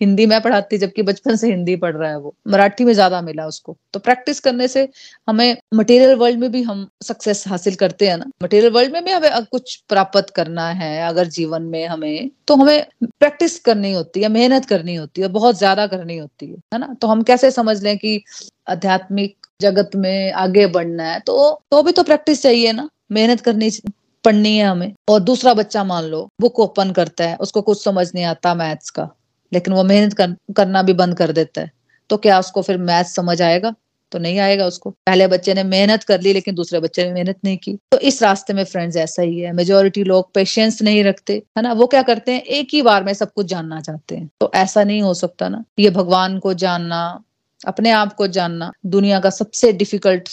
हिंदी में पढ़ाती जबकि बचपन से हिंदी पढ़ रहा है वो। मराठी में ज़्यादा मिला उसको। तो प्रैक्टिस करने से हमें मटेरियल वर्ल्ड में भी हम सक्सेस हासिल करते हैं ना। मटेरियल वर्ल्ड में भी हमें कुछ प्राप्त करना है अगर जीवन में हमें तो हमें प्रैक्टिस करनी होती है, मेहनत करनी होती है, बहुत ज़्यादा करनी होती है है ना? तो हम कैसे समझ लें कि आध्यात्मिक जगत में आगे बढ़ना है? तो तो भी तो प्रैक्टिस चाहिए ना। मेहनत करनी पढ़नी है हमें। और दूसरा बच्चा मान लो बुक ओपन करता है उसको कुछ समझ नहीं आता मैथ्स का। लेकिन वो मेहनत कर, करना भी बंद कर देता है। तो क्या उसको फिर मैथ्स समझ आएगा? तो नहीं आएगा उसको। पहले बच्चे ने मेहनत कर ली लेकिन दूसरे बच्चे ने मेहनत नहीं की। तो इस रास्ते में फ्रेंड्स ऐसा ही है। मेजोरिटी लोग पेशेंस नहीं रखते है ना? वो क्या करते हैं? एक ही बार में सब कुछ जानना चाहते हैं। तो ऐसा नहीं हो सकता ना। ये भगवान को जानना अपने आप को जानना दुनिया का सबसे डिफ़िकल्ट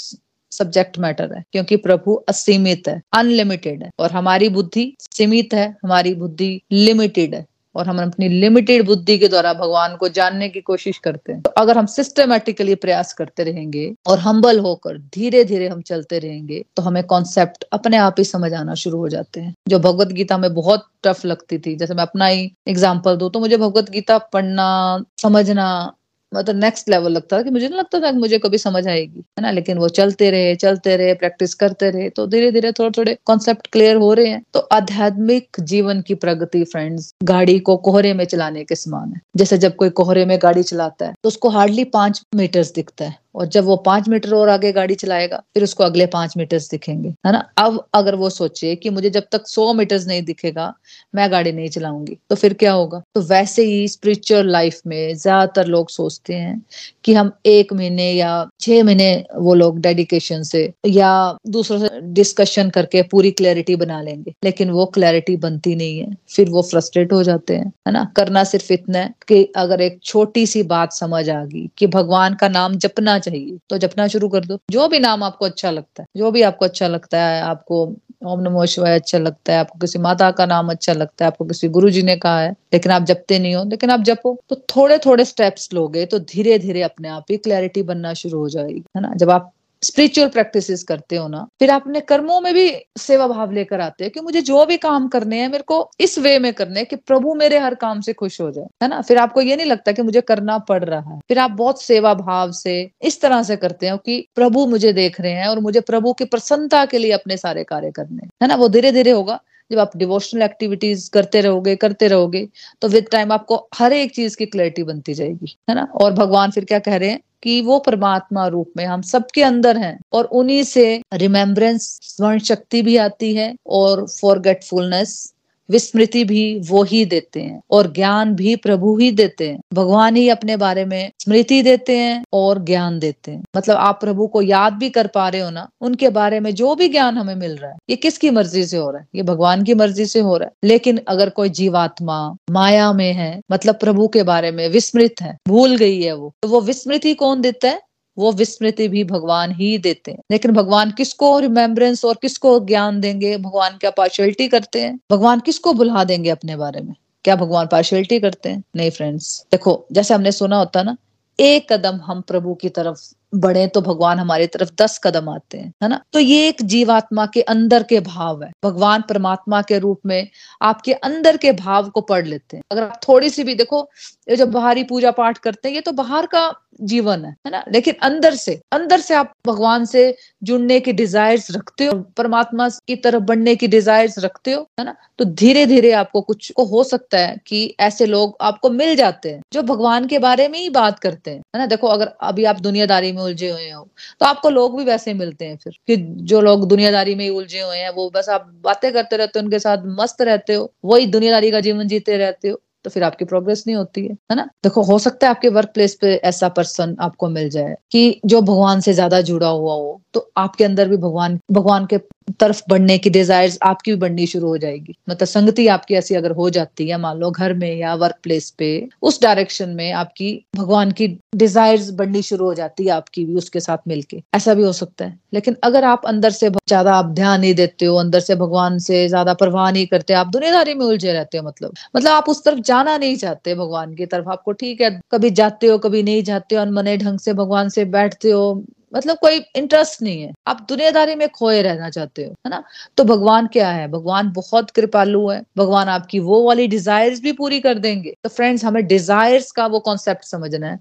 सब्जेक्ट मैटर है, क्योंकि प्रभु असीमित है अनलिमिटेड है। और हमारी बुद्धि सीमित है, हमारी बुद्धि लिमिटेड है। और हम अपनी लिमिटेड बुद्धि के द्वारा भगवान को जानने की कोशिश करते हैं। तो अगर हम सिस्टमेटिकली प्रयास करते रहेंगे और हम्बल होकर धीरे धीरे हम चलते रहेंगे तो हमें कॉन्सेप्ट अपने आप ही समझ आना शुरू हो जाते हैं। जो भगवत गीता में बहुत टफ लगती थी, जैसे मैं अपना ही एग्ज़ाम्पल दू तो मुझे भगवत गीता पढ़ना, समझना मतलब नेक्स्ट लेवल लगता था कि मुझे नहीं लगता था कि मुझे कभी समझ आएगी, है ना? लेकिन वो चलते रहे चलते रहे प्रैक्टिस करते रहे तो धीरे धीरे थोड़े थोड़े कॉन्सेप्ट क्लियर हो रहे हैं। तो आध्यात्मिक जीवन की प्रगति फ्रेंड्स गाड़ी को कोहरे में चलाने के समान है। जैसे जब कोई कोहरे में गाड़ी चलाता है तो उसको हार्डली पाँच मीटर्स दिखता है। और जब वो पाँच मीटर और आगे गाड़ी चलाएगा, फिर उसको अगले पाँच मीटर्स दिखेंगे, है ना? अब अगर वो सोचे कि मुझे जब तक सौ मीटर्स नहीं दिखेगा, मैं गाड़ी नहीं चलाऊँगी तो फिर क्या होगा? तो वैसे ही स्पिरिचुअल लाइफ में ज़्यादातर लोग सोचते हैं कि हम एक महीने या छह महीने वो लोग डेडिकेशन से या दूसरों से डिस्कशन करके पूरी क्लैरिटी बना लेंगे, लेकिन वो क्लैरिटी बनती नहीं है, फिर वो फ्रस्ट्रेट हो जाते हैं, है ना? करना सिर्फ़ इतना है कि अगर एक छोटी सी बात समझ आ गई कि भगवान का नाम जपना चाहिए। तो जपना शुरू कर दो। जो भी नाम आपको अच्छा लगता है, जो भी आपको अच्छा लगता है, आपको ओम नमो शिवाय अच्छा लगता है, आपको किसी माता का नाम अच्छा लगता है, आपको किसी गुरु जी ने कहा है, लेकिन आप जपते नहीं हो, लेकिन आप जपो तो थोड़े थोड़े स्टेप्स लोगे तो धीरे धीरे अपने आप ही क्लैरिटी बनना शुरू हो जाएगी, है ना? जब आप स्पिरिचुअल प्रैक्टिसेस करते हो ना, फिर आप अपने कर्मों में भी सेवा भाव लेकर आते हैं कि मुझे जो भी काम करने हैं, मेरे को इस वे में करने हैं कि प्रभु मेरे हर काम से खुश हो जाए, है ना? फिर आपको ये नहीं लगता कि मुझे करना पड़ रहा है। फिर आप बहुत सेवा भाव से इस तरह से करते हैं कि प्रभु मुझे देख रहे हैं और मुझे प्रभु की प्रसन्नता के लिए अपने सारे कार्य करने है ना? वो धीरे धीरे होगा। जब आप डिवोशनल एक्टिविटीज़ करते रहोगे करते रहोगे तो विद टाइम आपको हर एक चीज़ की क्लैरिटी बनती जाएगी, है ना? और भगवान फिर क्या कह रहे हैं? कि वो परमात्मा रूप में हम सबके अंदर हैं और उन्हीं से रिमेम्बरेंस स्मरण शक्ति भी आती है और फॉरगेटफुलनेस विस्मृति भी वो ही देते हैं और ज्ञान भी प्रभु ही देते हैं। भगवान ही अपने बारे में स्मृति देते हैं और ज्ञान देते हैं। मतलब आप प्रभु को याद भी कर पा रहे हो ना, उनके बारे में जो भी ज्ञान हमें मिल रहा है, ये किसकी मर्ज़ी से हो रहा है? ये भगवान की मर्ज़ी से हो रहा है। लेकिन अगर कोई जीवात्मा माया में है मतलब प्रभु के बारे में विस्मृत है, भूल गई है वो तो वो विस्मृति कौन देता है? वो विस्मृति भी भगवान ही देते हैं। लेकिन भगवान किसको रिमेम्बरेंस और किसको ज्ञान देंगे? भगवान क्या पार्शलिटी करते हैं? भगवान किसको बुला देंगे अपने बारे में? क्या भगवान पार्शलिटी करते हैं? नहीं फ्रेंड्स देखो, जैसे हमने सुना होता ना, एक कदम हम प्रभु की तरफ़ बढ़े तो भगवान हमारी तरफ़ दस कदम आते हैं, है ना? तो ये एक जीवात्मा के अंदर के भाव है। भगवान परमात्मा के रूप में आपके अंदर के भाव को पढ़ लेते हैं। अगर आप थोड़ी सी भी देखो, ये जो बाहरी पूजा पाठ करते हैं, ये तो बाहर का जीवन है है ना? लेकिन अंदर से अंदर से आप भगवान से जुड़ने की डिजायर्स रखते हो, परमात्मा की तरफ़ बढ़ने की डिजायर्स रखते हो, है ना? तो धीरे धीरे आपको कुछ को हो सकता है कि ऐसे लोग आपको मिल जाते हैं, जो भगवान के बारे में ही बात करते हैं, है ना? देखो, अगर अभी आप दुनियादारी में उलझे हुए हो तो आपको लोग भी वैसे मिलते हैं फिर, कि जो लोग दुनियादारी में ही उलझे हुए हैं, वो बस आप बातें करते रहते हो, उनके साथ मस्त रहते हो, वही दुनियादारी का जीवन जीते रहते हो। तो फिर आपकी प्रोग्रेस नहीं होती है है ना? देखो, हो सकता है आपके वर्क प्लेस पे ऐसा पर्सन आपको मिल जाए कि जो भगवान से ज़्यादा जुड़ा हुआ हो तो आपके अंदर भी भगवान भगवान के तरफ़ बढ़ने की डिजायर्स आपकी भी बढ़नी शुरू हो जाएगी। मतलब संगति आपकी ऐसी अगर हो जाती है, मान लो घर में या वर्क प्लेस पे, उस डायरेक्शन में आपकी, भगवान की डिजायर्स बढ़नी शुरू हो जाती है आपकी भी, उसके साथ मिलके। ऐसा भी हो सकता है। लेकिन अगर आप अंदर से ज़्यादा आप ध्यान नहीं देते हो, अंदर से भगवान से ज़्यादा परवाह नहीं करते, आप दुनियादारी में उलझे रहते हो मतलब। मतलब आप उस तरफ़ जाना नहीं चाहते भगवान की तरफ़। आपको ठीक है, कभी जाते हो, कभी नहीं जाते हो, अनमने ढंग से भगवान से बैठते हो मतलब कोई इंटरेस्ट नहीं है। आप दुनियादारी में खोए रहना चाहते हो, है ना? तो भगवान क्या है? भगवान बहुत कृपालु है। भगवान आपकी वो वाली डिजायर्स भी पूरी कर देंगे। तो फ्रेंड्स हमें डिजायर्स का वो कॉन्सेप्ट समझना है।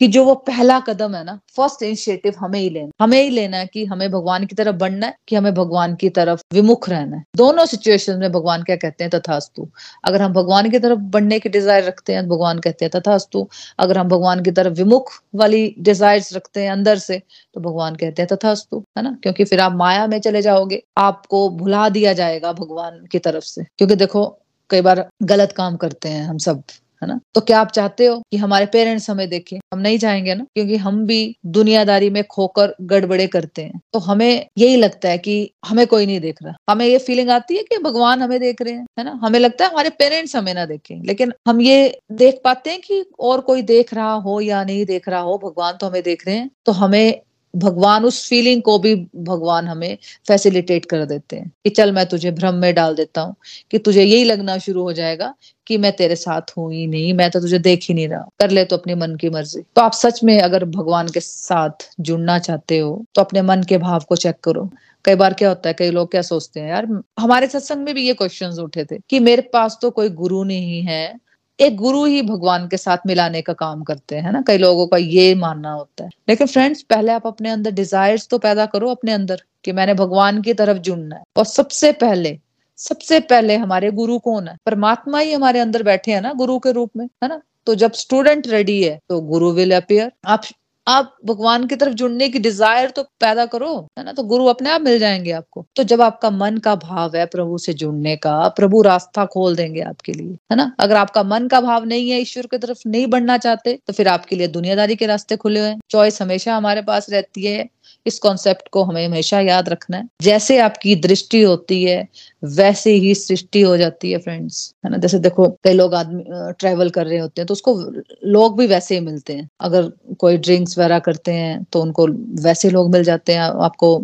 कि जो वो पहला कदम है ना फ़र्स्ट इनिशिएटिव हमें ही लेना, हमें ही लेना है कि हमें भगवान की तरफ़ बढ़ना है, कि हमें भगवान की तरफ़ विमुख रहना है। दोनों सिचुएशन में भगवान क्या कहते हैं, तथास्तु। अगर हम भगवान की तरफ़ बढ़ने की डिज़ायर रखते हैं तो भगवान कहते हैं तथास्तु। अगर हम भगवान की तरफ़ विमुख वाली डिज़ायर रखते हैं अंदर से तो भगवान कहते हैं तथास्तु, है ना? क्योंकि फिर आप माया में चले जाओगे, आपको भुला दिया जाएगा भगवान की तरफ़ से। क्योंकि देखो, कई बार गलत काम करते हैं हम सब। है ना? तो क्या आप चाहते हो कि हमारे पेरेंट्स हमें देखें? हम नहीं चाहेंगे ना? क्योंकि हम भी दुनियादारी में खोकर गड़बड़े करते हैं। तो हमें यही लगता है कि हमें कोई नहीं देख रहा। हमें ये फीलिंग आती है कि भगवान हमें देख रहे हैं, है ना? हमें लगता है हमारे पेरेंट्स हमें ना देखें। लेकिन हम ये देख पाते हैं कि और कोई देख रहा हो या नहीं देख रहा हो, भगवान तो हमें देख रहे हैं। तो हमें भगवान उस फीलिंग को भी भगवान हमें फैसिलिटेट कर देते हैं कि चल मैं तुझे भ्रम में डाल देता हूँ, कि तुझे यही लगना शुरू हो जाएगा कि मैं तेरे साथ हूँ ही नहीं, मैं तो तुझे देख ही नहीं रहा। कर ले तो अपनी मन की मर्ज़ी। तो आप सच में अगर भगवान के साथ जुड़ना चाहते हो तो अपने मन के भाव को चेक करो। कई बार क्या होता है, कई लोग क्या सोचते हैं, यार, हमारे सत्संग में भी ये क्वेश्चन उठे थे कि मेरे पास तो कोई गुरु नहीं है। एक गुरु ही भगवान के साथ मिलाने का काम करते हैं ना? कई लोगों का ये मानना होता है। लेकिन फ्रेंड्स पहले आप अपने अंदर डिजायर्स तो पैदा करो अपने अंदर कि मैंने भगवान की तरफ़ जुड़ना है। और सबसे पहले सबसे पहले हमारे गुरु कौन है? परमात्मा ही हमारे अंदर बैठे हैं ना, गुरु के रूप में, है ना? तो जब स्टूडेंट रेडी है तो गुरु विल अपियर आप आप भगवान की तरफ़ जुड़ने की डिज़ायर तो पैदा करो, है ना? तो गुरु अपने आप मिल जाएँगे आपको। तो जब आपका मन का भाव है प्रभु से जुड़ने का, प्रभु रास्ता खोल देंगे आपके लिए, है ना? अगर आपका मन का भाव नहीं है, ईश्वर की तरफ़ नहीं बढ़ना चाहते तो फिर आपके लिए दुनियादारी के रास्ते खुले हुए हैं। चॉइस हमेशा हमारे पास रहती है। इस कॉन्सेप्ट को हमें हमेशा याद रखना है। जैसे आपकी दृष्टि होती है, वैसे ही सृष्टि हो जाती है फ्रेंड्स है ना? जैसे देखो, कई लोग आदमी ट्रेवल कर रहे होते हैं तो उसको लोग भी वैसे ही मिलते हैं। अगर कोई ड्रिंक्स वगैरह करते हैं तो उनको वैसे लोग मिल जाते हैं, आपको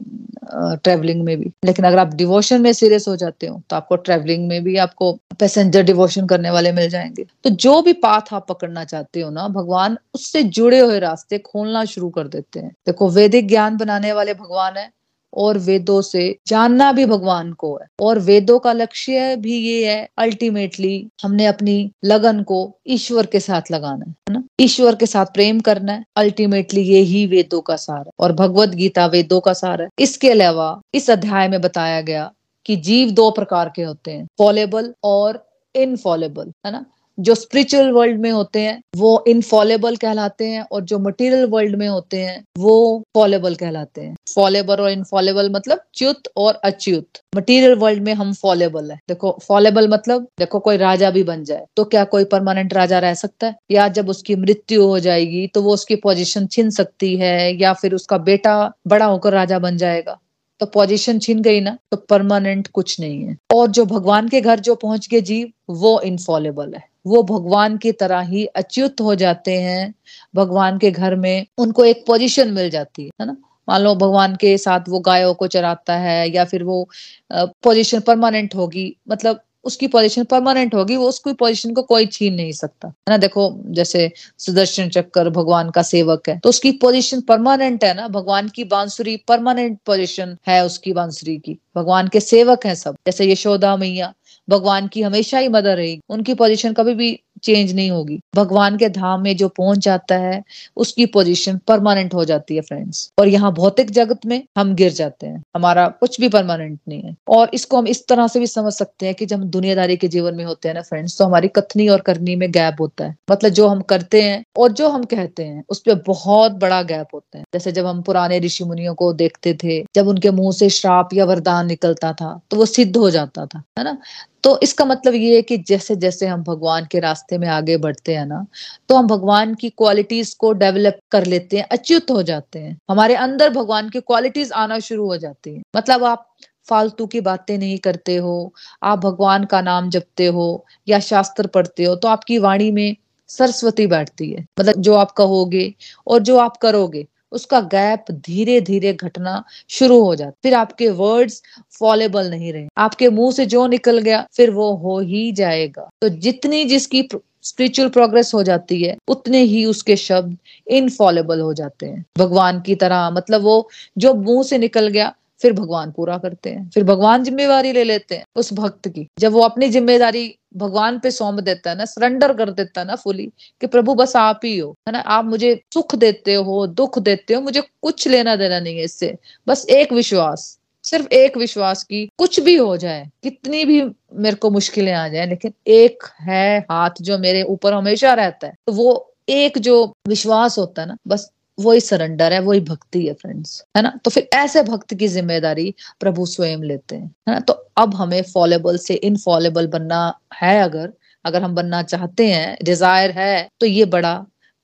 ट्रेवलिंग में भी। लेकिन अगर आप डिवोशन में सीरियस हो जाते हो तो आपको ट्रेवलिंग में भी आपको पैसेंजर डिवोशन करने वाले मिल जाएँगे। तो जो भी पाथ आप पकड़ना चाहते हो ना, भगवान उससे जुड़े हुए रास्ते खोलना शुरू कर देते हैं। देखो, वैदिक ज्ञान बनाने वाले भगवान है और वेदों से जानना भी भगवान को है। और वेदों का लक्ष्य भी ये है अल्टीमेटली हमने अपनी लगन को ईश्वर के साथ लगाना है ना? ईश्वर के साथ प्रेम करना है अल्टीमेटली ये ही वेदों का सार है। और भगवत गीता वेदों का सार है। इसके अलावा, इस अध्याय में बताया गया कि जीव दो प्रकार के होते हैं फॉलेबल और इनफॉलेबल है ना? जो स्पिरिचुअल वर्ल्ड में होते हैं, वो इनफॉलेबल कहलाते हैं और जो मटेरियल वर्ल्ड में होते हैं, वो फॉलेबल कहलाते हैं। फॉलेबल और इनफॉलेबल मतलब च्युत और अच्युत। मटेरियल वर्ल्ड में हम फॉलेबल है। देखो फॉलेबल मतलब देखो, कोई राजा भी बन जाए तो क्या कोई परमानेंट राजा रह सकता है? या जब उसकी मृत्यु हो जाएगी तो वो उसकी पोजिशन छीन सकती है, या फिर उसका बेटा बड़ा होकर राजा बन जाएगा। तो पोजीशन छीन गई ना तो परमानेंट कुछ नहीं है। और जो भगवान के घर जो पहुँच गए जीव, वो इनफॉलेबल है। वो भगवान की तरह ही अच्युत हो जाते हैं। भगवान के घर में उनको एक पोजीशन मिल जाती है ना? मान लो भगवान के साथ वो गायों को चराता है या फिर वो पोजीशन परमानेंट होगी मतलब उसकी पोजीशन परमानेंट होगी, वो उसकी पोजीशन को कोई छीन नहीं सकता, है ना? देखो, जैसे सुदर्शन चक्कर भगवान का सेवक है तो उसकी पोजीशन परमानेंट है ना? भगवान की बांसुरी परमानेंट पोजीशन है उसकी बांसुरी की। भगवान के सेवक है सब, जैसे यशोदा मैया भगवान की हमेशा ही मदद रहेगी। उनकी पोजीशन कभी भी चेंज नहीं होगी। भगवान के धाम में जो पहुँच जाता है, उसकी पोजीशन परमानेंट हो जाती है फ्रेंड्स और यहाँ भौतिक जगत में हम गिर जाते हैं। हमारा कुछ भी परमानेंट नहीं है। और इसको हम इस तरह से भी समझ सकते हैं कि जब हम दुनियादारी के जीवन में होते हैं ना फ्रेंड्स तो हमारी कथनी और करनी में गैप होता है। मतलब जो हम करते हैं और जो हम कहते हैं, उस पर बहुत बड़ा गैप होता है। जैसे जब हम पुराने ऋषि मुनियों को देखते थे, जब उनके मुँह से श्राप या वरदान निकलता था तो वो सिद्ध हो जाता था, है ना? तो इसका मतलब ये है कि जैसे जैसे हम भगवान के रास्ते में आगे बढ़ते हैं ना तो हम भगवान की क्वालिटीज को डेवलप कर लेते हैं, अच्युत हो जाते हैं। हमारे अंदर भगवान की क्वालिटीज आना शुरू हो जाती है। मतलब आप फालतू की बातें नहीं करते हो, आप भगवान का नाम जपते हो या शास्त्र पढ़ते हो तो आपकी वाणी में सरस्वती बैठती है। मतलब जो आप कहोगे और जो आप करोगे उसका गैप धीरे धीरे घटना शुरू हो जाता फिर आपके वर्ड्स फॉलेबल नहीं रहे। आपके मुँह से जो निकल गया, फिर वो हो ही जाएगा। तो जितनी जिसकी स्पिरिचुअल प्रोग्रेस हो जाती है, उतने ही उसके शब्द इनफॉलेबल हो जाते हैं। भगवान की तरह मतलब वो जो मुँह से निकल गया फिर भगवान पूरा करते हैं, फिर भगवान जिम्मेवारी ले लेते हैं उस भक्त की। जब वो अपनी ज़िम्मेदारी भगवान पे सौंप देता है ना सरेंडर कर देता है ना फुली कि प्रभु बस आप ही हो, है ना? आप मुझे सुख देते हो, दुख देते हो, मुझे कुछ लेना देना नहीं है इससे। बस एक विश्वास, सिर्फ़ एक विश्वास की कुछ भी हो जाए, कितनी भी मेरे को मुश्किलें आ जाए, लेकिन एक है हाथ जो मेरे ऊपर हमेशा रहता है तो वो एक जो विश्वास होता है ना, बस वही सरेंडर है, वही भक्ति है फ्रेंड्स है ना? तो फिर ऐसे भक्त की ज़िम्मेदारी प्रभु स्वयं लेते हैं, है ना? तो अब हमें फॉलेबल से इनफॉलेबल बनना है अगर अगर हम बनना चाहते हैं डिज़ायर है तो ये बड़ा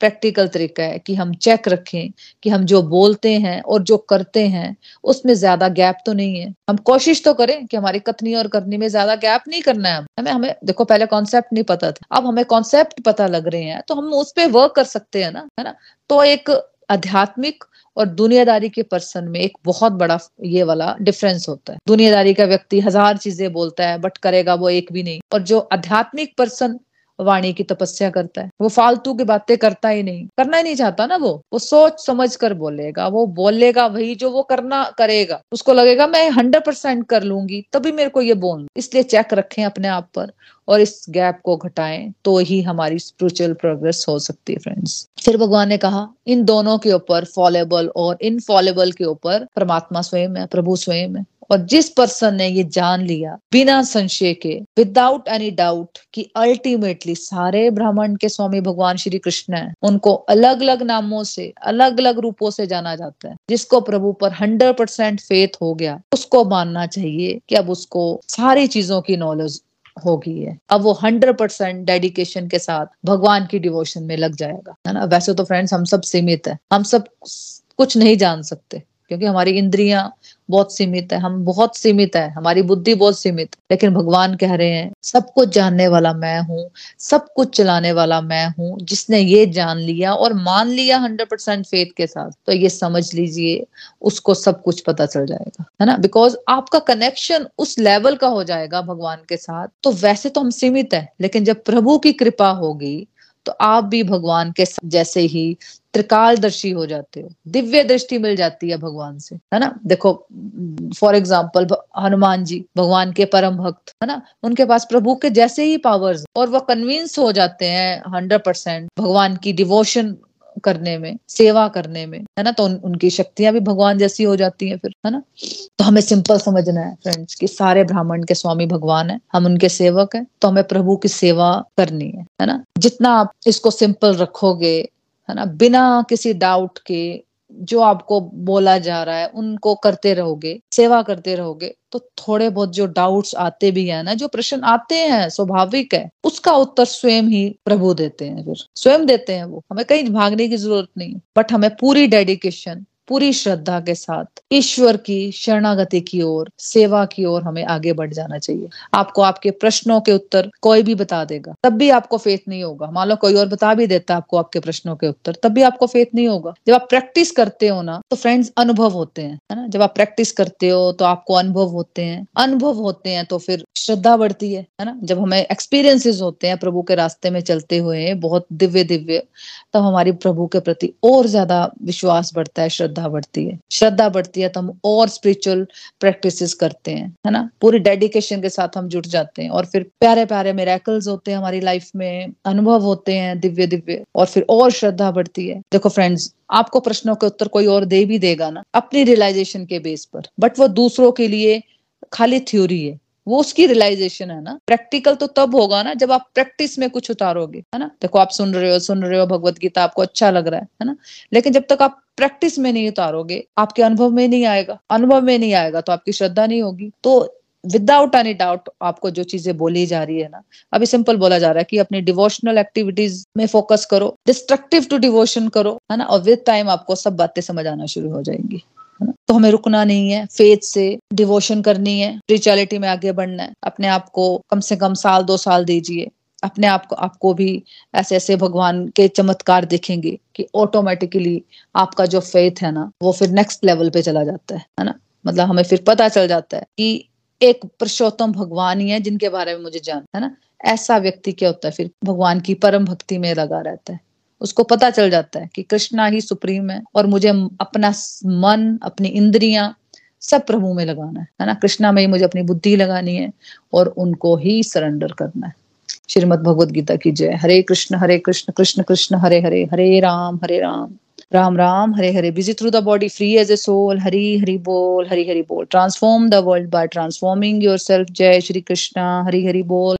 प्रैक्टिकल तरीका है कि हम चेक रखें कि हम जो बोलते हैं और जो करते हैं, उसमें ज़्यादा गैप तो नहीं है। हम कोशिश तो करें कि हमारी कथनी और करनी में ज़्यादा गैप नहीं करना है। हमें हमें, देखो, पहले कॉन्सेप्ट नहीं पता था। अब हमें कॉन्सेप्ट पता लग रहे हैं तो हम उस पर वर्क कर सकते हैं ना, है ना? तो एक आध्यात्मिक और दुनियादारी के पर्सन में एक बहुत बड़ा ये वाला डिफरेंस होता है। दुनियादारी का व्यक्ति हज़ार चीज़ें बोलता है बट करेगा वो एक भी नहीं। और जो आध्यात्मिक पर्सन वाणी की तपस्या करता है। वो फालतू की बातें करता ही नहीं। करना ही नहीं चाहता ना वो। वो सोच समझ कर बोलेगा। वो बोलेगा वही जो वो करना करेगा। उसको लगेगा, मैं हंड्रेड परसेंट कर लूँगी। तभी मेरे को ये बोल। इसलिए चेक रखें अपने आप पर और इस गैप को घटाएँ तो ही हमारी स्पिरिचुअल प्रोग्रेस हो सकती है फ्रेंड्स फिर भगवान ने कहा, इन दोनों के ऊपर फॉलेबल और इनफॉलेबल के ऊपर परमात्मा स्वयं है, प्रभु स्वयं है। और जिस पर्सन ने ये जान लिया बिना संशय के विदाउट एनी डाउट कि अल्टीमेटली सारे ब्राह्मण के स्वामी भगवान श्री कृष्ण है, उनको अलग अलग नामों से अलग अलग रूपों से जाना जाता है। जिसको प्रभु पर हंड्रेड परसेंट फेथ हो गया, उसको मानना चाहिए कि अब उसको सारी चीज़ों की नॉलेज हो गई है अब वो हंड्रेड परसेंट डेडिकेशन के साथ भगवान की डिवोशन में लग जाएगा। है ना? वैसे तो फ्रेंड्स हम सब सीमित है, हम सब कुछ नहीं जान सकते। क्योंकि हमारी इंद्रियाँ बहुत सीमित है, हम बहुत सीमित है, हमारी बुद्धि बहुत सीमित लेकिन भगवान कह रहे हैं, सब कुछ जानने वाला मैं हूँ, सब कुछ चलाने वाला मैं हूँ, जिसने ये जान लिया और मान लिया हंड्रेड परसेंट फेथ के साथ तो ये समझ लीजिए, उसको सब कुछ पता चल जाएगा, है ना? बिकॉज़ आपका कनेक्शन उस लेवल का हो जाएगा भगवान के साथ तो वैसे तो हम सीमित है, लेकिन जब प्रभु की कृपा होगी तो आप भी भगवान के जैसे ही त्रिकालदर्शी हो जाते हो। दिव्य दृष्टि मिल जाती है भगवान से है ना? देखो फॉर एग्ज़ाम्पल हनुमान जी भगवान के परम भक्त है ना? उनके पास प्रभु के जैसे ही पावर्स और वो कन्विंस हो जाते हैं हंड्रेड परसेंट भगवान की डिवोशन करने में सेवा करने में है ना? तो उन, उनकी शक्तियाँ भी भगवान जैसी हो जाती हैं फिर है ना? तो हमें सिंपल समझना है फ्रेंड्स कि सारे ब्राह्मण के स्वामी भगवान है हम उनके सेवक हैं तो हमें प्रभु की सेवा करनी है है ना? जितना आप इसको सिंपल रखोगे है ना? बिना किसी डाउट के जो आपको बोला जा रहा है, उनको करते रहोगे, सेवा करते रहोगे तो थोड़े बहुत जो डाउट्स आते भी है ना, जो प्रश्न आते हैं, स्वाभाविक है, उसका उत्तर स्वयं ही प्रभु देते हैं फिर। स्वयं देते हैं वो। हमें कहीं भागने की ज़रूरत नहीं बट हमें पूरी डेडिकेशन पूरी श्रद्धा के साथ ईश्वर की शरणागति की ओर, सेवा की ओर हमें आगे बढ़ जाना चाहिए। आपको आपके प्रश्नों के उत्तर कोई भी बता देगा, तब भी आपको फेथ नहीं होगा। मान लो कोई और बता भी देता आपको आपके प्रश्नों के उत्तर, तब भी आपको फेथ नहीं होगा। जब आप प्रैक्टिस करते हो ना तो फ्रेंड्स अनुभव होते हैं, है ना? जब आप प्रैक्टिस करते हो तो आपको अनुभव होते हैं। अनुभव होते हैं तो फिर श्रद्धा बढ़ती है है ना? जब हमें एक्सपीरियंसेस होते हैं, प्रभु के रास्ते में चलते हुए, बहुत दिव्य दिव्य तब हमारी प्रभु के प्रति और ज़्यादा विश्वास बढ़ता है, श्रद्धा श्रद्धा बढ़ती है। श्रद्धा बढ़ती है तो हम और स्पिरिचुअल प्रैक्टिसेस करते हैं, है ना? पूरी डेडिकेशन के साथ हम जुट जाते हैं और फिर प्यारे प्यारे मेरेकल्स होते हैं हमारी लाइफ में, अनुभव होते हैं दिव्य दिव्य और फिर और श्रद्धा बढ़ती है। देखो फ्रेंड्स आपको प्रश्नों के उत्तर कोई और दे भी देगा ना, अपनी रियलाइजेशन के बेस पर। बट वो दूसरों के लिए खाली थ्योरी है। वो उसकी रियलाइजेशन है ना। प्रैक्टिकल तो तब होगा ना जब आप प्रैक्टिस में कुछ उतारोगे, है ना। देखो आप सुन रहे हो, सुन रहे हो भगवत गीता, आपको अच्छा लग रहा है है ना। लेकिन जब तक आप प्रैक्टिस में नहीं उतारोगे, आपके अनुभव में नहीं आएगा। अनुभव में नहीं आएगा तो आपकी श्रद्धा नहीं होगी। तो विदाउट एनी डाउट आपको जो चीज़ें बोली जा रही है ना, अभी सिंपल बोला जा रहा है कि अपनी डिवोशनल एक्टिविटीज़ में फोकस करो डिस्ट्रक्टिव टू डिवोशन करो, है ना। और विद टाइम आपको सब बातें समझ आना शुरू हो जाएँगी। तो हमें रुकना नहीं है फेथ से डिवोशन करनी है स्पिरिचुअलिटी में आगे बढ़ना है। अपने आप को कम से कम साल, दो साल दीजिए। अपने आप को, आपको भी ऐसे ऐसे भगवान के चमत्कार देखेंगे कि ऑटोमेटिकली आपका जो फेथ है ना, वो फिर नेक्स्ट लेवल पे चला जाता है है ना? मतलब हमें फिर पता चल जाता है कि एक पुरुषोत्तम भगवान ही है जिनके बारे में मुझे जान, है ना? ऐसा व्यक्ति क्या होता है? फिर भगवान की परम भक्ति में लगा रहता है। उसको पता चल जाता है कि कृष्णा ही सुप्रीम है और मुझे अपना मन, अपनी इंद्रियाँ सब प्रभु में लगाना है। ना? कृष्णा में ही मुझे अपनी बुद्धि लगानी है और उनको ही सरेंडर करना है। श्रीमद भगवत गीता की जय। Hare Krishna Hare Krishna Krishna Krishna, Hare Hare Hare Ram Hare Ram. Ram Ram, Hare Hare. Busy through the body free as a soul Hari Hari बोल, हरी हरि बोल। Transform the world by transforming yourself जय श्री कृष्णा, हरी हरि बोल।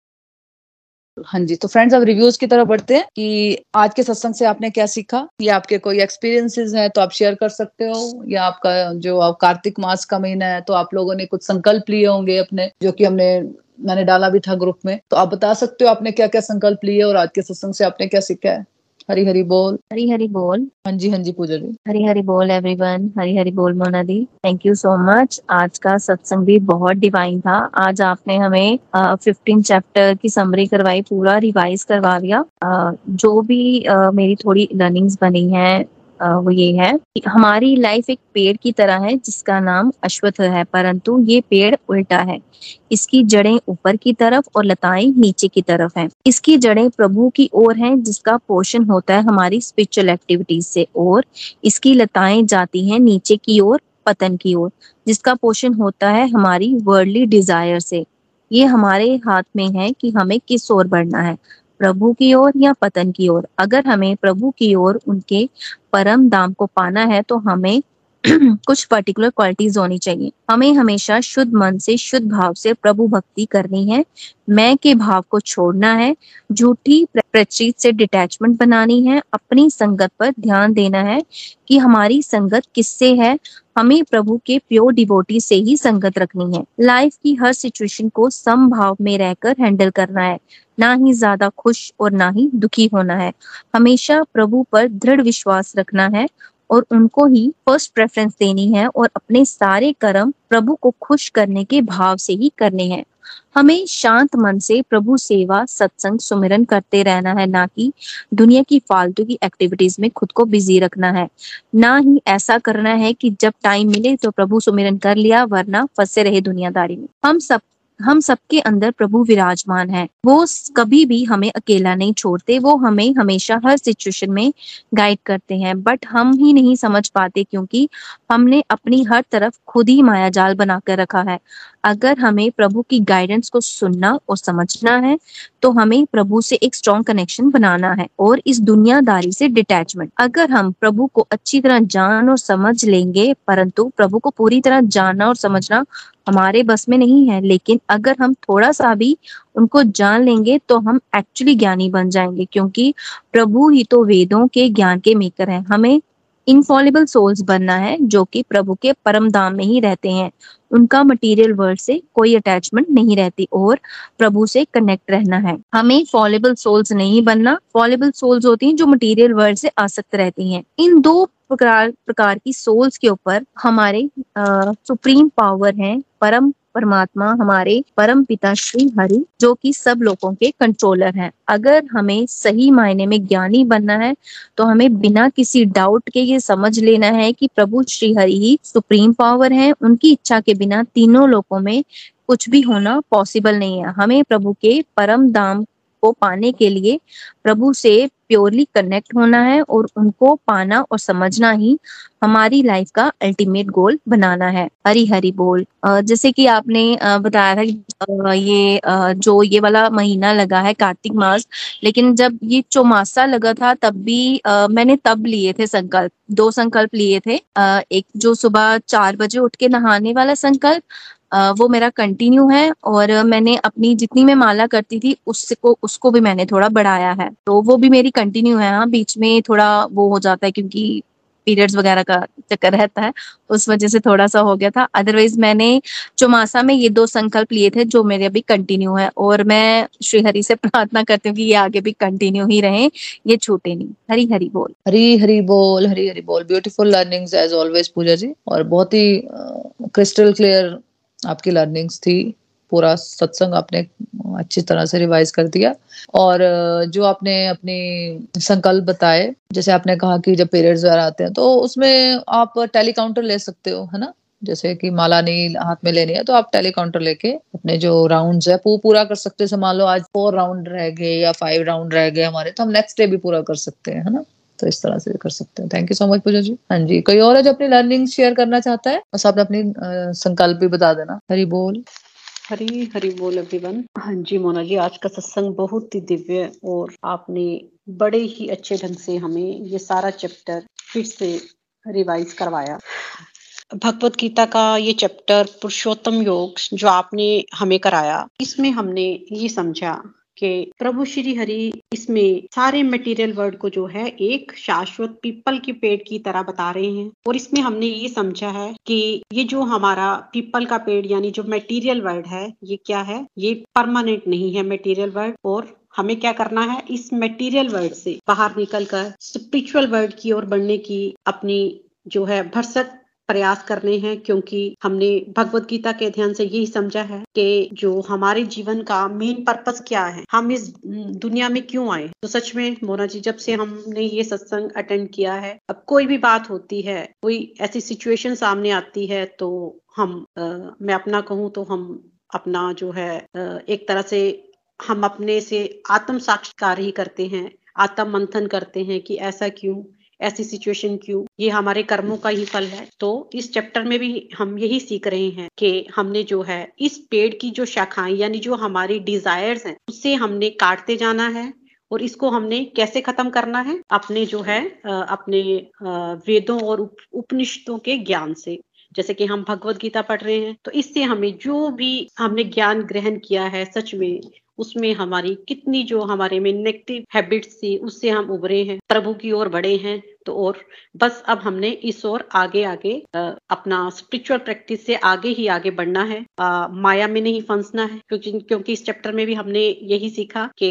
हाँ जी तो फ्रेंड्स अब रिव्यूज़ की तरफ़ बढ़ते हैं कि आज के सत्संग से आपने क्या सीखा? या आपके कोई एक्सपीरियंसेस हैं तो आप शेयर कर सकते हो? या आपका जो आप कार्तिक मास का महीना है तो आप लोगों ने कुछ संकल्प लिए होंगे अपने, जो कि हमने, मैंने डाला भी था ग्रुप में। तो आप बता सकते हो आपने क्या क्या संकल्प लिए और आज के सत्संग से आपने क्या सीखा है? हरी हरी बोल। हरी हरी बोल। हाँ जी हाँ जी पूजा जी। हरी हरी बोल एवरीवन हरी हरी बोल मोना दी। थैंक यू सो मच आज का सत्संग भी बहुत डिवाइन था। आज आपने हमें फिफ्टीन चैप्टर की समरी करवाई पूरा रिवाइज करवा दिया जो भी आ, मेरी थोड़ी लर्निंग्स बनी है वो ये है कि हमारी लाइफ एक पेड़ की तरह है, जिसका नाम अश्वत्थ है, परंतु ये पेड़ उल्टा है। इसकी जड़ें ऊपर की तरफ़ और लताएँ नीचे की तरफ़ हैं। इसकी जड़ें प्रभु की ओर हैं, जिसका पोषण होता है हमारी स्पिरिचुअल एक्टिविटीज़ से, और इसकी लताएँ जाती हैं नीचे की ओर, पतन की ओर, जिसका पोषण होता है हमारी वर्ल्डली डिज़ायर से। ये हमारे हाथ में है कि हमें किस ओर बढ़ना है। प्रभु की ओर या पतन की ओर? अगर हमें प्रभु की ओर उनके परम दाम को पाना है तो हमें (clears throat) कुछ पर्टिकुलर क्वालिटीज होनी चाहिए। हमें हमेशा शुद्ध मन से, शुद्ध भाव से प्रभु भक्ति करनी है। मैं के भाव को छोड़ना है। झूठी प्रचित से डिटैचमेंट बनानी है। अपनी संगत पर ध्यान देना है कि हमारी संगत किससे है? हमें प्रभु के प्योर डिवोटी से ही संगत रखनी है। लाइफ की हर सिचुएशन को समभाव में रहकर हैंडल करना है। ना ही ज़्यादा खुश और ना ही दुखी होना है। हमेशा प्रभु पर दृढ़ विश्वास रखना है। और उनको ही फ़र्स्ट प्रेफरेंस देनी है और अपने सारे कर्म प्रभु को खुश करने के भाव से ही करने हैं। हमें शांत मन से प्रभु सेवा, सत्संग, सुमिरन करते रहना है, ना कि दुनिया की फालतू की एक्टिविटीज़ में खुद को बिज़ी रखना है। ना ही ऐसा करना है कि जब टाइम मिले तो प्रभु सुमिरन कर लिया, वरना फंसे रहे दुनियादारी में। हम सब हम सबके अंदर प्रभु विराजमान है। वो कभी भी हमें अकेला नहीं छोड़ते, वो हमें हमेशा हर सिचुएशन में गाइड करते हैं। बट हम ही नहीं समझ पाते क्योंकि हमने अपनी हर तरफ़ खुद ही माया जाल बनाकर रखा है। अगर हमें प्रभु की गाइडेंस को सुनना और समझना है तो हमें प्रभु से एक स्ट्रॉन्ग कनेक्शन बनाना है और इस दुनियादारी से डिटैचमेंट अगर हम प्रभु को अच्छी तरह जान और समझ लेंगे, परंतु प्रभु को पूरी तरह जानना और समझना हमारे बस में नहीं है, लेकिन अगर हम थोड़ा सा भी उनको जान लेंगे तो हम एक्चुअली ज्ञानी बन जाएँगे, क्योंकि प्रभु ही तो वेदों के ज्ञान के मेकर हैं। हमें इनफॉलिबल सोल्स बनना है, जो कि प्रभु के परम धाम में ही रहते हैं। उनका मटेरियल वर्ल्ड से कोई अटैचमेंट नहीं रहती और प्रभु से कनेक्ट रहना है। हमें फॉलेबल सोल्स नहीं बनना। फॉलेबल सोल्स होती हैं जो मटेरियल वर्ल्ड से आसक्त रहती हैं। इन दो प्रकार प्रकार की सोल्स के ऊपर हमारे सुप्रीम पावर है, परम परमात्मा हमारे परम पिता श्री हरि, जो कि सब लोगों के कंट्रोलर हैं। अगर हमें सही मायने में ज्ञानी बनना है तो हमें बिना किसी डाउट के ये समझ लेना है कि प्रभु श्री हरि ही सुप्रीम पावर है। उनकी इच्छा के बिना तीनों लोगों में कुछ भी होना पॉसिबल नहीं है। हमें प्रभु के परम दाम को पाने के लिए प्रभु से प्योरली कनेक्ट होना है और उनको पाना और समझना ही हमारी लाइफ का अल्टीमेट गोल बनाना है। हरी हरी बोल। जैसे कि आपने बताया था ये जो ये वाला महीना लगा है कार्तिक मास, लेकिन जब ये चौमासा लगा था तब भी मैंने तब लिए थे संकल्प, दो संकल्प लिए थे। एक जो सुबह चार बजे उठ के नहाने वाला संकल्प वो मेरा कंटिन्यू है और मैंने अपनी जितनी मैं माला करती थी, उसको उसको भी मैंने थोड़ा बढ़ाया है। तो वो भी मेरी कंटिन्यू है हाँ बीच में थोड़ा वो हो जाता है क्योंकि पीरियड्स वगैरह का चक्कर रहता है, उस वजह से थोड़ा सा हो गया था। अदरवाइज़ मैंने चौमासा में ये दो संकल्प लिए थे जो मेरे अभी कंटिन्यू है और मैं श्री हरि से (laughs) प्रार्थना करती हूँ कि ये आगे भी कंटिन्यू ही रहे, ये छूटे नहीं। हरी हरी बोल। हरी हरी बोल हरी हरी बोल। Beautiful learnings as always Pooja ji. और बहुत ही क्रिस्टल क्लियर आपकी लर्निंग्स थी, पूरा सत्संग आपने अच्छी तरह से रिवाइज कर दिया। और जो आपने अपनी संकल्प बताए, जैसे आपने कहा कि जब पीरियड्स वगैरह आते हैं तो उसमें आप टेली काउंटर ले सकते हो, है ना? जैसे कि माला नहीं हाथ में लेनी है तो आप टेली काउंटर लेके अपने जो राउंड्स है, वो पूरा कर सकते हैं। मान लो आज फोर राउंड रह गए या फाइव राउंड रह गए हमारे तो हम नेक्स्ट डे भी पूरा कर सकते हैं, है ना? तो इस तरह से भी कर सकते हैं। Thank you so much Pooja ji. हाँ जी, कोई और है जो अपनी लर्निंग शेयर करना चाहता है? बस आपने अपनी संकल्प भी बता देना। हरी बोल। हरी हरी बोल एवरीवन हाँ जी, मोना जी, आज का सत्संग बहुत ही दिव्य और आपने बड़े ही अच्छे ढंग से हमें ये सारा चैप्टर फिर से रिवाइज करवाया। भगवत गीता का ये चैप्टर पुरुषोत्तम योग जो आपने हमें कराया, इसमें हमने ये समझा कि प्रभु श्री हरि इसमें सारे मटेरियल वर्ड को जो है, एक शाश्वत पीपल के पेड़ की तरह बता रहे हैं। और इसमें हमने ये समझा है कि ये जो हमारा पीपल का पेड़, यानी जो मटेरियल वर्ड है, ये क्या है? ये परमानेंट नहीं है मटेरियल वर्ड और हमें क्या करना है? इस मटेरियल वर्ड से बाहर निकलकर स्पिरिचुअल वर्ड की ओर बढ़ने की अपनी जो है, भरसक प्रयास करने हैं क्योंकि हमने भगवत गीता के अध्ययन से यही समझा है कि जो हमारे जीवन का मेन पर्पस क्या है हम इस दुनिया में क्यों आए? तो सच में मोना जी जब से हमने ये सत्संग अटेंड किया है अब कोई भी बात होती है कोई ऐसी सिचुएशन सामने आती है तो हम आ, मैं अपना कहूँ तो हम अपना जो है एक तरह से हम अपने से आत्म साक्षात्कार ही करते हैं आत्म मंथन करते हैं कि ऐसा क्यों? ऐसी सिचुएशन क्यों? ये हमारे कर्मों का ही फल है। तो इस चैप्टर में भी हम यही सीख रहे हैं कि हमने जो है, इस पेड़ की जो शाखाएँ, यानी जो हमारी डिजायर्स हैं उससे हमने काटते जाना है और इसको हमने कैसे खत्म करना है? अपने जो है अपने वेदों और उपनिषदों के ज्ञान से। जैसे कि हम भगवत गीता पढ़ रहे हैं तो इससे हमें जो भी हमने ज्ञान ग्रहण किया है सच में उसमें हमारी कितनी जो हमारे में नेगेटिव हैबिट्स थी उससे हम उभरे हैं प्रभु की ओर बढ़े हैं तो और बस अब हमने इस ओर आगे आगे अपना स्पिरिचुअल प्रैक्टिस से आगे ही आगे बढ़ना है। आ, माया में नहीं फंसना है क्योंकि क्योंकि इस चैप्टर में भी हमने यही सीखा कि